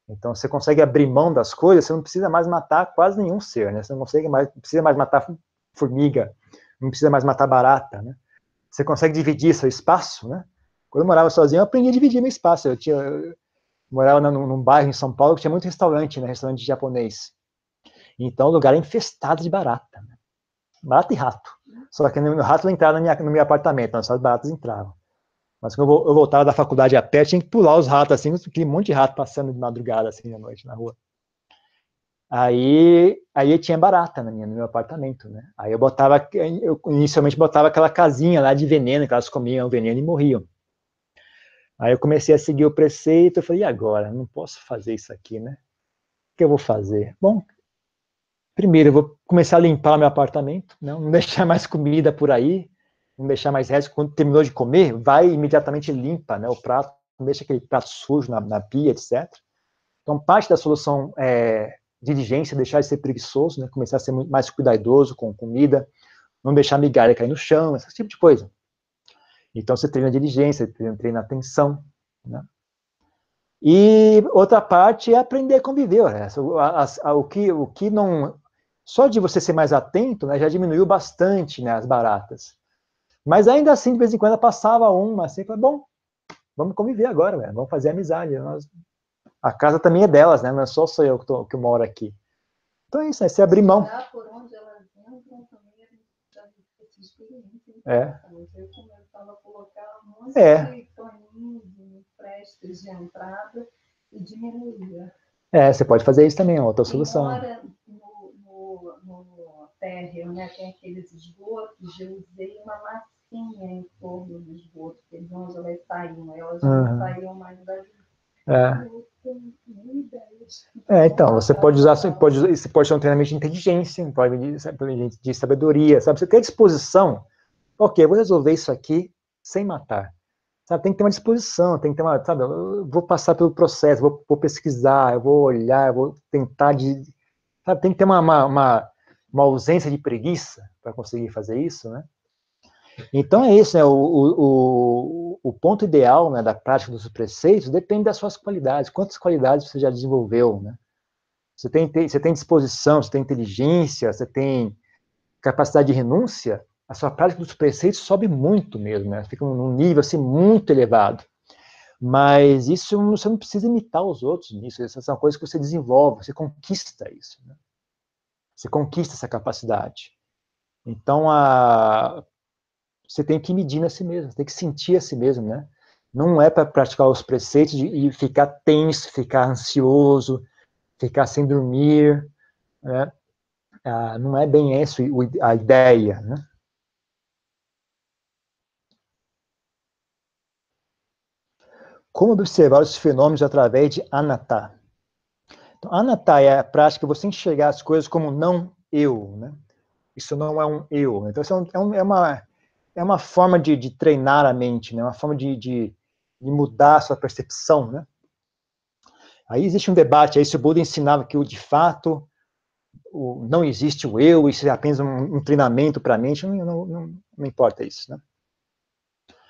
Então, você consegue abrir mão das coisas, você não precisa mais matar quase nenhum ser, né? Você não consegue mais, precisa mais matar formiga, não precisa mais matar barata, né? Você consegue dividir seu espaço, né? Quando eu morava sozinho, eu aprendi a dividir meu espaço. Eu tinha, eu morava num, num, bairro em São Paulo que tinha muito restaurante, né? Restaurante japonês. Então, o lugar era infestado de barata. Né? Barata e rato. Só que o rato entrava no, no meu apartamento, as baratas entravam. Mas quando eu voltava da faculdade a pé, tinha que pular os ratos, assim, aquele monte de rato passando de madrugada, assim, à noite, na rua. Aí, aí tinha barata na minha, no meu apartamento, né? Aí eu botava, eu inicialmente botava aquela casinha lá de veneno, que elas comiam o veneno e morriam. Aí eu comecei a seguir o preceito, eu falei, e agora? Não posso fazer isso aqui, né? O que eu vou fazer? Bom, primeiro eu vou começar a limpar meu apartamento, não, não deixar mais comida por aí, não deixar mais resto. Quando terminou de comer, vai imediatamente limpa né, o prato, não deixa aquele prato sujo na, na pia, etc. Então, parte da solução é diligência, deixar de ser preguiçoso, né, começar a ser mais cuidadoso com comida, não deixar migalha cair no chão, esse tipo de coisa. Então, você treina diligência, treina, treina atenção, né? E outra parte é aprender a conviver. Né? A, a, a, o, que, o que não. Só de você ser mais atento, né, já diminuiu bastante né, as baratas. Mas ainda assim, de vez em quando, passava uma assim, falei, bom, vamos conviver agora, velho, vamos fazer amizade. Nós... A casa também é delas, né? Não é só sou eu que, tô, que moro aqui. Então é isso, é se abrir mão. Experiência. É. Monte é. de entrada e diminuía. É, você pode fazer isso também, é outra solução. Embora térreo, né, tem aqueles esgotos, eu usei uma massinha em torno do esgoto, que eles onde elas saíam, elas uhum. não saíam mais da é. É, então, você pode usar, você pode, você pode ter um treinamento de inteligência, um treinamento de sabedoria, sabe? Você tem disposição, ok, eu vou resolver isso aqui sem matar. Sabe, tem que ter uma disposição, tem que ter uma, sabe, eu vou passar pelo processo, vou, vou pesquisar, eu vou olhar, eu vou tentar de, sabe, tem que ter uma, uma, uma, uma ausência de preguiça para conseguir fazer isso, né? Então é isso, né? O, o, o ponto ideal né, da prática dos preceitos depende das suas qualidades. Quantas qualidades você já desenvolveu, né? Você tem, você tem disposição, você tem inteligência, você tem capacidade de renúncia, a sua prática dos preceitos sobe muito mesmo, né? Fica num nível assim muito elevado. Mas isso você não precisa imitar os outros nisso. Essas são coisas que você desenvolve, você conquista isso. Né? Você conquista essa capacidade. Então, a, você tem que medir a si mesmo, tem que sentir a si mesmo, né? Não é para praticar os preceitos e ficar tenso, ficar ansioso, ficar sem dormir, né? Ah, não é bem essa a ideia, né? Como observar os fenômenos através de anatta? Então, anatta é a prática você enxergar as coisas como não eu, né? Isso não é um eu. Então, isso é, um, é uma é uma forma de, de treinar a mente, né? uma forma de, de, de, mudar a sua percepção. Né? Aí existe um debate aí se o Buda ensinava que, de fato, o, não existe o eu, isso é apenas um, um treinamento para a mente, não, não, não, não, importa isso. Né?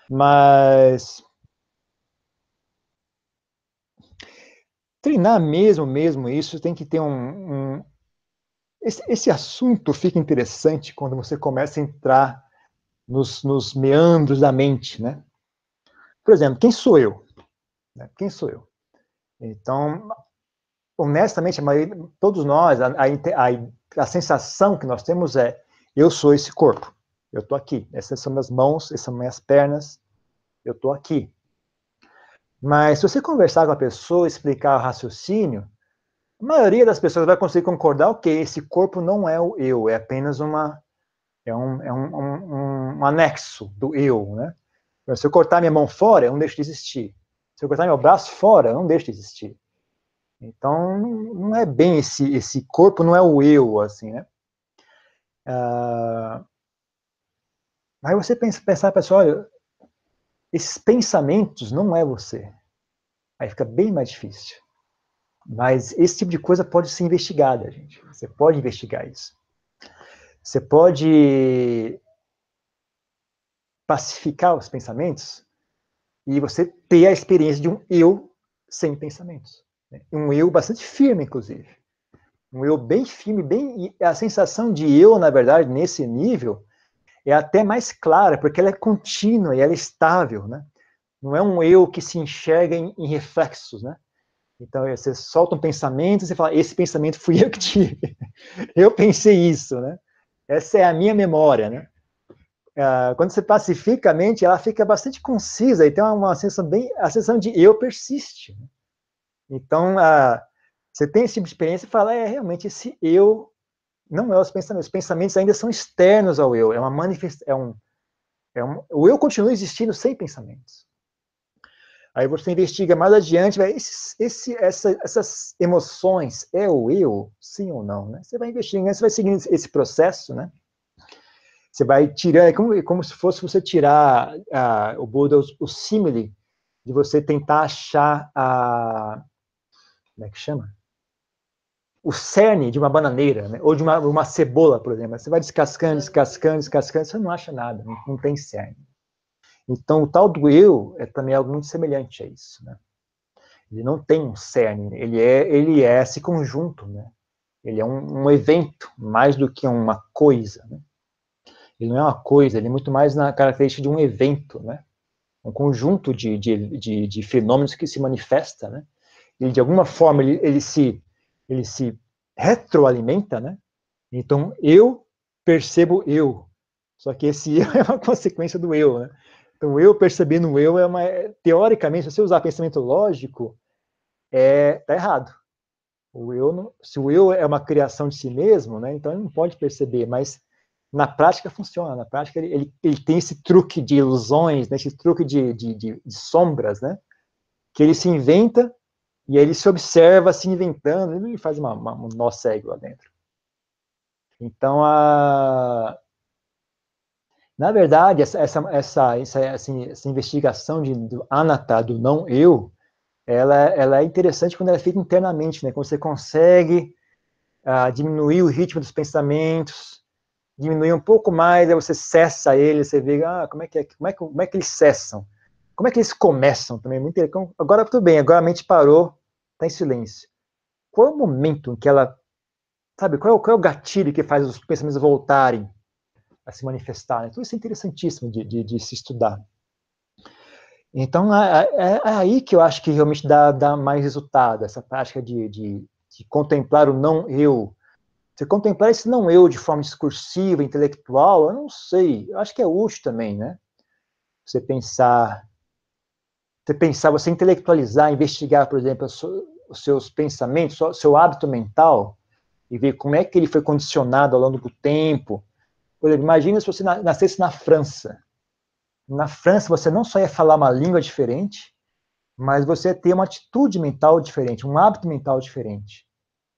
Mas. Treinar mesmo, mesmo isso, tem que ter um. um... Esse, esse, assunto fica interessante quando você começa a entrar nos, nos meandros da mente, né? Por exemplo, quem sou eu? Né? Quem sou eu? Então, honestamente, maioria, todos nós, a, a, a, sensação que nós temos é: eu sou esse corpo, eu estou aqui, essas são minhas mãos, essas são minhas pernas, eu estou aqui. Mas se você conversar com a pessoa, explicar o raciocínio, a maioria das pessoas vai conseguir concordar, ok, esse corpo não é o eu, é apenas uma é um, é um, um, um anexo do eu, né? Se eu cortar minha mão fora, eu não deixo de existir. Se eu cortar meu braço fora, eu não deixo de existir. Então, não é bem esse, esse corpo, não é o eu, assim, né? Uh, aí você pensa, pensar, pessoal, olha, esses pensamentos não é você. Aí fica bem mais difícil. Mas esse tipo de coisa pode ser investigada, gente. Você pode investigar isso. Você pode pacificar os pensamentos e você ter a experiência de um eu sem pensamentos. Né? Um eu bastante firme, inclusive. Um eu bem firme, bem. A sensação de eu, na verdade, nesse nível, é até mais clara, porque ela é contínua e ela é estável, né? Não é um eu que se enxerga em, em reflexos, né? Então, você solta um pensamento e você fala, esse pensamento fui eu que tive. eu pensei isso, né? Essa é a minha memória, né? Uh, quando você pacifica a mente, ela fica bastante concisa e tem uma sensação bem, a sensação de eu persiste. Né? Então, uh, você tem esse tipo de experiência e fala, é, realmente, esse eu não é os pensamentos. Os pensamentos ainda são externos ao eu. É uma manifestação. É um, é um, o eu continua existindo sem pensamentos. Aí você investiga mais adiante, vai, esse, esse, essa, essas emoções, é o eu, sim ou não? Né? Você vai investigando, você vai seguindo esse processo, né? Você vai tirando, é como, como se fosse você tirar o Buda, o, o símile, de você tentar achar a. Como é que chama? O cerne de uma bananeira, né? ou de uma, uma, cebola, por exemplo. Você vai descascando, descascando, descascando, você não acha nada, não, não, tem cerne. Então, o tal do eu é também algo muito semelhante a isso. Né? Ele não tem um cerne, ele é, ele é esse conjunto, né? ele é um, um evento, mais do que uma coisa. Né? Ele não é uma coisa, ele é muito mais na característica de um evento, né? um conjunto de, de, de, de fenômenos que se manifesta. Né? Ele, de alguma forma, ele, ele se ele se retroalimenta, né? Então, eu percebo eu. Só que esse eu é uma consequência do eu, né? Então, eu percebendo o eu é uma. Teoricamente, se você usar pensamento lógico, é, tá errado. O eu não, se o eu é uma criação de si mesmo, né? Então ele não pode perceber, mas na prática funciona. Na prática ele, ele, ele tem esse truque de ilusões, né? esse truque de, de, de, de sombras, né? Que ele se inventa e aí ele se observa se inventando, ele faz uma, uma, um nó cego lá dentro. Então, a... na verdade, essa, essa, essa, essa, essa investigação de, do anatta, do não eu, ela, ela é interessante quando ela é feita internamente, né? Quando você consegue diminuir o ritmo dos pensamentos, diminuir um pouco mais, aí você cessa ele, você vê, ah, como é que, é, como é, como é que eles cessam? Como é que eles começam também? Muito interessante. Agora tudo bem, agora a mente parou, está em silêncio. Qual é o momento em que ela. Sabe, qual é, o, qual é o gatilho que faz os pensamentos voltarem a se manifestar? Então, isso é interessantíssimo de, de, de se estudar. Então, é, é, é, aí que eu acho que realmente dá, dá mais resultado, essa prática de, de, de contemplar o não eu. Você contemplar esse não eu de forma discursiva, intelectual, eu não sei, eu acho que é útil também, né? Você pensar você pensar, você intelectualizar, investigar, por exemplo, os seus pensamentos, o seu hábito mental, e ver como é que ele foi condicionado ao longo do tempo. Por exemplo, imagina se você nascesse na França. Na França, você não só ia falar uma língua diferente, mas você ia ter uma atitude mental diferente, um hábito mental diferente.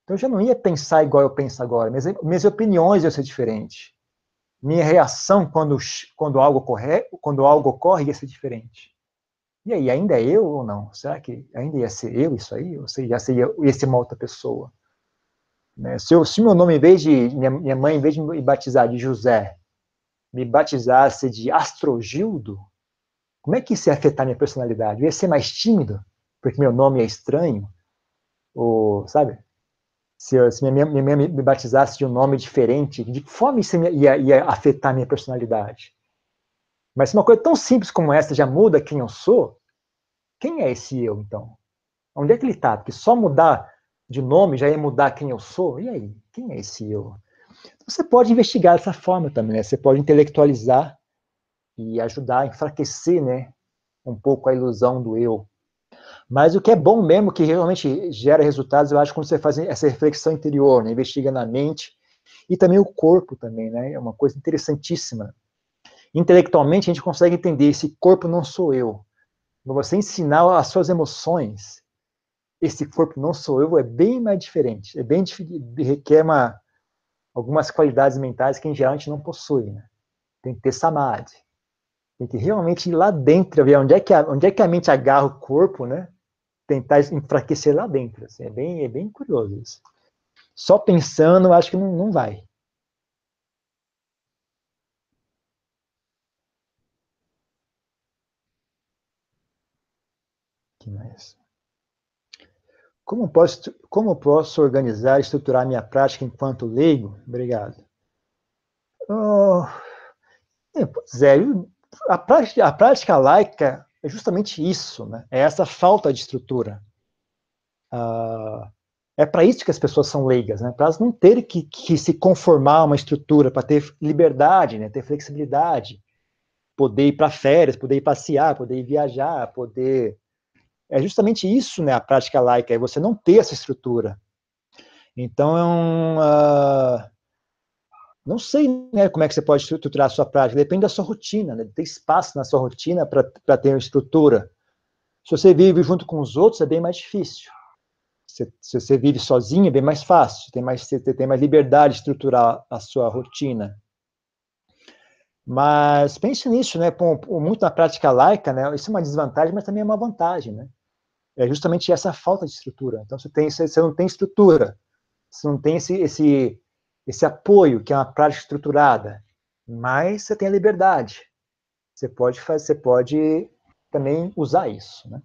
Então, eu já não ia pensar igual eu penso agora, minhas, minhas opiniões iam ser diferentes. Minha reação quando, quando, algo ocorre, quando algo ocorre ia ser diferente. E aí, ainda é eu ou não? Será que ainda ia ser eu isso aí? Ou seja, já seria, ia ser uma outra pessoa? Né? Se, eu, se meu nome, em vez de, minha, minha mãe, em vez de me batizar de José, me batizasse de Astrogildo, como é que isso ia afetar minha personalidade? Eu ia ser mais tímido, porque meu nome é estranho? Ou, sabe? Se, se minha, minha mãe me batizasse de um nome diferente, de que forma isso ia, ia afetar minha personalidade? Mas se uma coisa tão simples como essa já muda quem eu sou, quem é esse eu, então? Onde é que ele está? Porque só mudar de nome já ia mudar quem eu sou? E aí? Quem é esse eu? Então, você pode investigar dessa forma também, né? Você pode intelectualizar e ajudar a enfraquecer, né? Um pouco a ilusão do eu. Mas o que é bom mesmo, que realmente gera resultados, eu acho, quando você faz essa reflexão interior, né? investiga na mente e também o corpo também, né? É uma coisa interessantíssima. Intelectualmente, a gente consegue entender, esse corpo não sou eu. Você ensinar as suas emoções, esse corpo não sou eu, é bem mais diferente. É bem requer uma, algumas qualidades mentais que, em geral, a gente não possui, né? Tem que ter samadhi. Tem que realmente ir lá dentro, ver onde é que a, onde é que a mente agarra o corpo, né? tentar enfraquecer lá dentro. Assim, é, bem, é bem curioso isso. Só pensando, acho que não, não vai. Que mais? Como posso, como posso organizar e estruturar minha prática enquanto leigo? Obrigado. Oh, é, pois é, a prática, a prática laica é justamente isso, né? é essa falta de estrutura. Uh, é para isso que as pessoas são leigas, né? para elas não terem que, que, se conformar a uma estrutura, para ter liberdade, né? ter flexibilidade, poder ir para férias, poder ir passear, poder ir viajar, poder... É justamente isso, né, a prática laica, é você não ter essa estrutura. Então, é um, uh, não sei né, como é que você pode estruturar a sua prática, depende da sua rotina, né? ter espaço na sua rotina para ter uma estrutura. Se você vive junto com os outros, é bem mais difícil. Se, se você vive sozinho, é bem mais fácil, tem mais, você tem mais liberdade de estruturar a sua rotina. Mas pense nisso, né? muito na prática laica, né? Isso é uma desvantagem, mas também é uma vantagem, né? É justamente essa falta de estrutura. Então, você, tem, você não tem estrutura, você não tem esse, esse esse apoio, que é uma prática estruturada, mas você tem a liberdade. Você pode fazer, você pode também usar isso, né?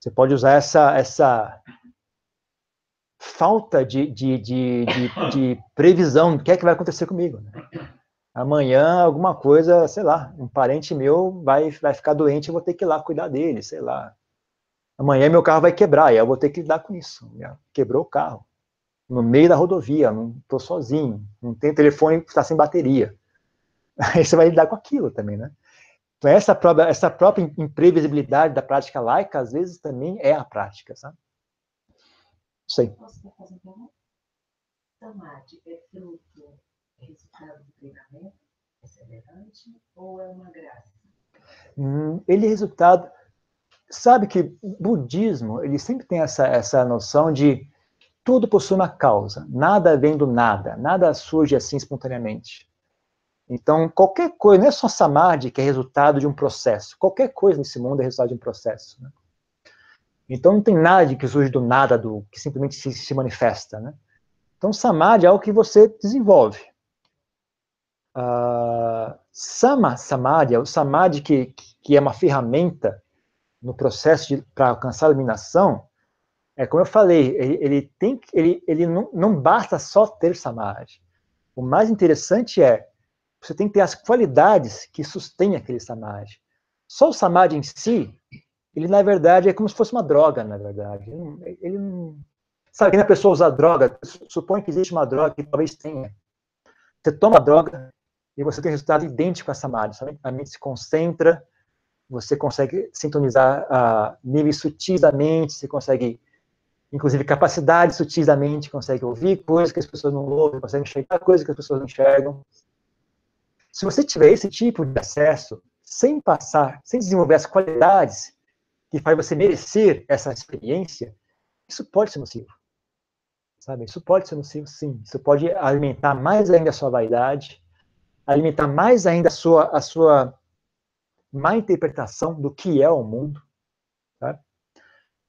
Você pode usar essa, essa falta de, de, de, de, previsão do que é que vai acontecer comigo. Né? Amanhã, alguma coisa, sei lá, um parente meu vai, vai ficar doente, eu vou ter que ir lá cuidar dele, sei lá. Amanhã meu carro vai quebrar, e eu vou ter que lidar com isso. Quebrou o carro no meio da rodovia, não estou sozinho, não tem telefone está sem bateria. Aí você vai lidar com aquilo também, né? Então, essa própria, essa própria imprevisibilidade da prática laica, às vezes, também é a prática, sabe? Sei. Posso fazer uma Samadhi é fruto, resultado do treinamento? É semelhante ou é uma graça? Hum, ele é resultado... Sabe que budismo, ele sempre tem essa, essa noção de tudo possui uma causa, nada vem do nada, nada surge assim espontaneamente. Então, qualquer coisa, não é só samadhi que é resultado de um processo, qualquer coisa nesse mundo é resultado de um processo. Né? Então, não tem nada que surge do nada, do que simplesmente se, se manifesta. Né? Então, samadhi é algo que você desenvolve. Uh, sama samadhi, é o samadhi que, que é uma ferramenta no processo para alcançar a iluminação, é como eu falei, ele, ele tem, ele, ele não, não basta só ter samadhi. O mais interessante é você tem que ter as qualidades que sustêm aquele samadhi. Só o samadhi em si, ele na verdade é como se fosse uma droga, na verdade. Ele não, ele. Sabe, quando a pessoa usa droga, supõe que existe uma droga que talvez tenha. Você toma a droga e você tem resultado idêntico a samadhi. Sabe? A mente se concentra, você consegue sintonizar a níveis sutis da mente, você consegue inclusive capacidades sutis da mente, consegue ouvir coisas que as pessoas não ouvem, consegue enxergar coisas que as pessoas não enxergam. Se você tiver esse tipo de acesso, sem passar, sem desenvolver as qualidades que faz você merecer essa experiência, isso pode ser nocivo. Sabe? Isso pode ser nocivo, sim. Isso pode alimentar mais ainda a sua vaidade, alimentar mais ainda a sua, a sua má interpretação do que é o mundo.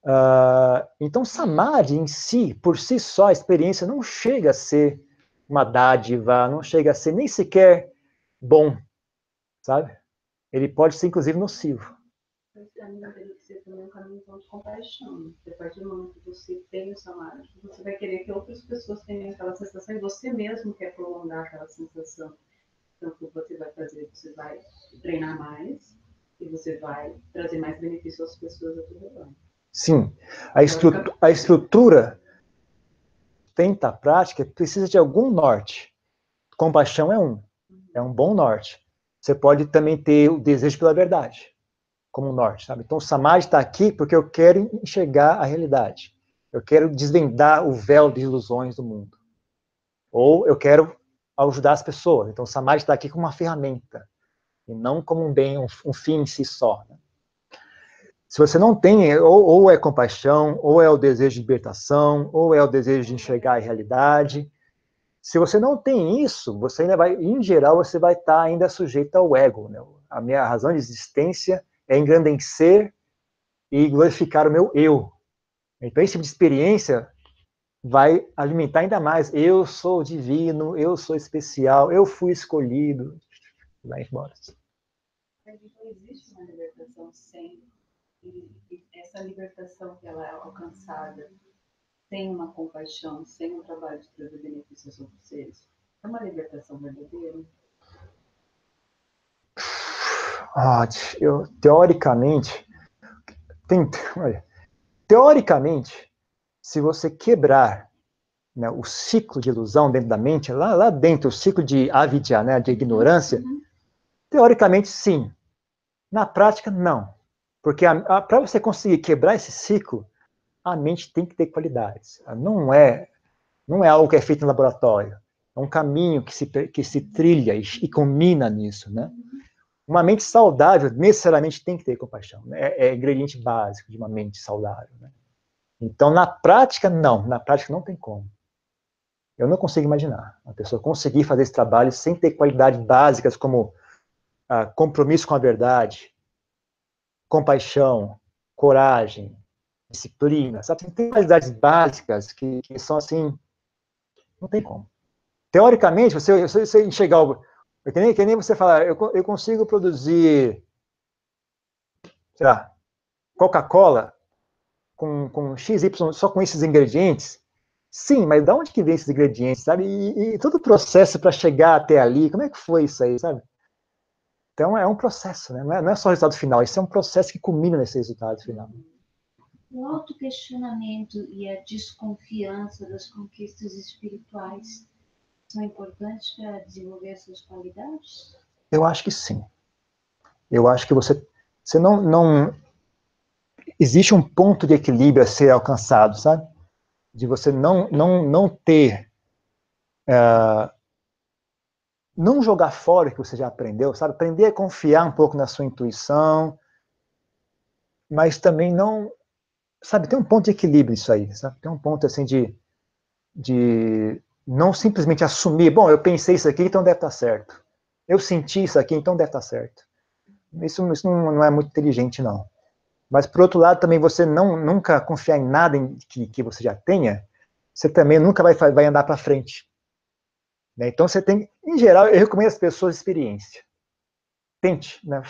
Uh, então, samadhi em si, por si só, a experiência não chega a ser uma dádiva, não chega a ser nem sequer bom, sabe? Ele pode ser, inclusive, nocivo. visão de compaixão. A partir do que você tem o samadhi, você vai querer que outras pessoas tenham aquela sensação e você mesmo quer prolongar aquela sensação. Então, o que você vai fazer? Você vai treinar mais e você vai trazer mais benefício às pessoas ao seu redor. Sim. A, estrutura, a estrutura tenta a prática precisa de algum norte. Compaixão é um. É um bom norte. Você pode também ter o desejo pela verdade como norte, sabe? Então, o Samadhi está aqui porque eu quero enxergar a realidade. Eu quero desvendar o véu de ilusões do mundo. Ou eu quero ajudar as pessoas. Então, o Samadhi está aqui como uma ferramenta, e não como um bem, um, um fim em si só. Né? Se você não tem, ou, ou, é compaixão, ou é o desejo de libertação, ou é o desejo de enxergar a realidade. Se você não tem isso, você ainda vai, em geral, você vai estar ainda sujeito ao ego. Né? A minha razão de existência é engrandecer e glorificar o meu eu. Então, esse tipo de experiência vai alimentar ainda mais. Eu sou divino, eu sou especial, eu fui escolhido. Vai embora. Não existe uma libertação sem essa libertação que ela é alcançada sem uma compaixão, sem um trabalho de trazer benefícios aos seres. É uma libertação verdadeira? Ah, eu, teoricamente, tem, olha, teoricamente, se você quebrar né, o ciclo de ilusão dentro da mente, lá, lá dentro, o ciclo de avidya, né, de ignorância, uhum. teoricamente sim. Na prática, não. Porque para você conseguir quebrar esse ciclo, a mente tem que ter qualidades. Não é, não é algo que é feito em laboratório. É um caminho que se, que se trilha e, e combina nisso, né? Uma mente saudável necessariamente tem que ter compaixão. Né? É, é ingrediente básico de uma mente saudável. Né? Então, na prática, não. Na prática, não tem como. Eu não consigo imaginar uma pessoa conseguir fazer esse trabalho sem ter qualidades básicas como ah, compromisso com a verdade, compaixão, coragem, disciplina, sabe? Tem qualidades básicas que, que são assim, não tem como. Teoricamente, você, você enxergar o, é que nem, que nem você falar, eu, eu consigo produzir, sei lá, Coca-Cola com, com XY só com esses ingredientes? Sim, mas de onde que vem esses ingredientes, sabe? E, e todo o processo para chegar até ali, como é que foi isso aí, sabe? Então é um processo, né? Não é, não é só o resultado final, isso é um processo que culmina nesse resultado final. O autoquestionamento e a desconfiança das conquistas espirituais são importantes para desenvolver essas qualidades? Eu acho que sim. Eu acho que você, você não, não existe um ponto de equilíbrio a ser alcançado, sabe? De você não, não, não ter, uh, não jogar fora o que você já aprendeu, sabe? Aprender a confiar um pouco na sua intuição, mas também não, sabe? Tem um ponto de equilíbrio isso aí, sabe? Tem um ponto assim de, de não simplesmente assumir, bom, eu pensei isso aqui, então deve estar certo. Eu senti isso aqui, então deve estar certo. Isso, isso não, é muito inteligente, não. Mas, por outro lado, também você não nunca confiar em nada em, que, que você já tenha, você também nunca vai, vai andar para frente. Né? Então, você tem, em geral, eu recomendo às pessoas experiência. Tente, né?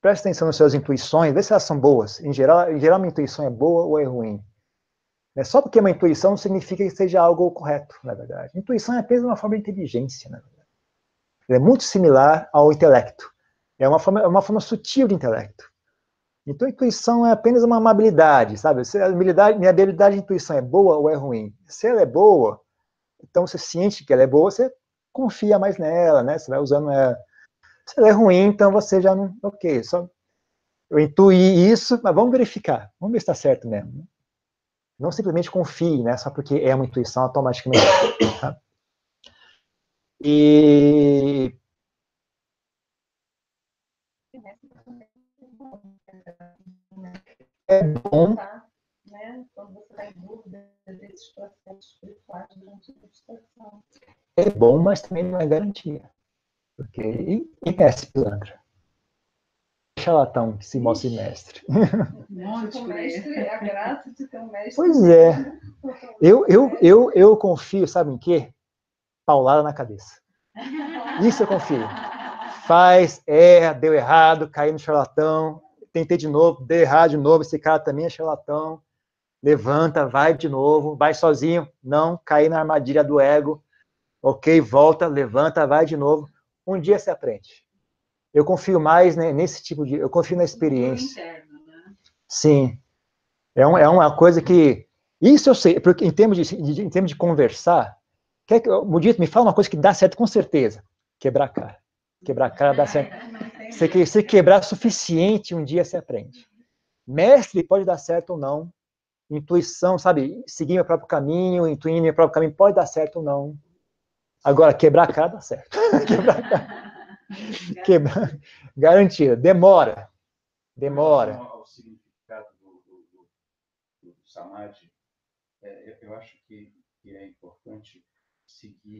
preste atenção nas suas intuições, vê se elas são boas. Em geral, em geral, minha intuição é boa ou é ruim. É só porque é uma intuição não significa que seja algo correto, na verdade. Intuição é apenas uma forma de inteligência, na verdade. É muito similar ao intelecto. É uma forma, é uma forma sutil de intelecto. Então, intuição é apenas uma habilidade, sabe? Se a habilidade, minha habilidade de intuição é boa ou é ruim? Se ela é boa, então você sente que ela é boa, você confia mais nela, né? Você vai usando ela. Se ela é ruim, então você já não. Ok, só eu intuí isso, mas vamos verificar. Vamos ver se está certo mesmo. Não simplesmente confie, né? Só porque é uma intuição automaticamente. Tá? E é bom. É bom, mas também não é garantia. Porque e, e mestre pilantra? charlatão que se mostre mestre. mestre, a graça de ter um mestre. Pois é. Eu, eu, eu, eu confio, sabe em quê? Paulada na cabeça. Isso eu confio. Faz, erra, deu errado, caiu no charlatão. Tentei de novo, dei errado de novo, esse cara também é charlatão. Levanta, vai de novo, vai sozinho, não, cair na armadilha do ego. Ok, volta, levanta, vai de novo. Um dia você aprende. Eu confio mais né, nesse tipo de. Eu confio na experiência. Interno, né? Sim. É, um, é uma coisa que. Isso eu sei, porque em termos de, de em termos de conversar, quer que, Mudito, me fala uma coisa que dá certo com certeza: quebrar a cara. Quebrar a cara dá certo. Se, que, se quebrar suficiente, um dia você aprende. Mestre pode dar certo ou não. Intuição, sabe? Seguir meu próprio caminho, intuir meu próprio caminho, pode dar certo ou não. Agora, quebrar a cara dá certo. quebrar a cara. Quebrar. Garantida. Demora. Demora. Ao significado do, do, do, do Samadhi, é, eu acho que, que é importante seguir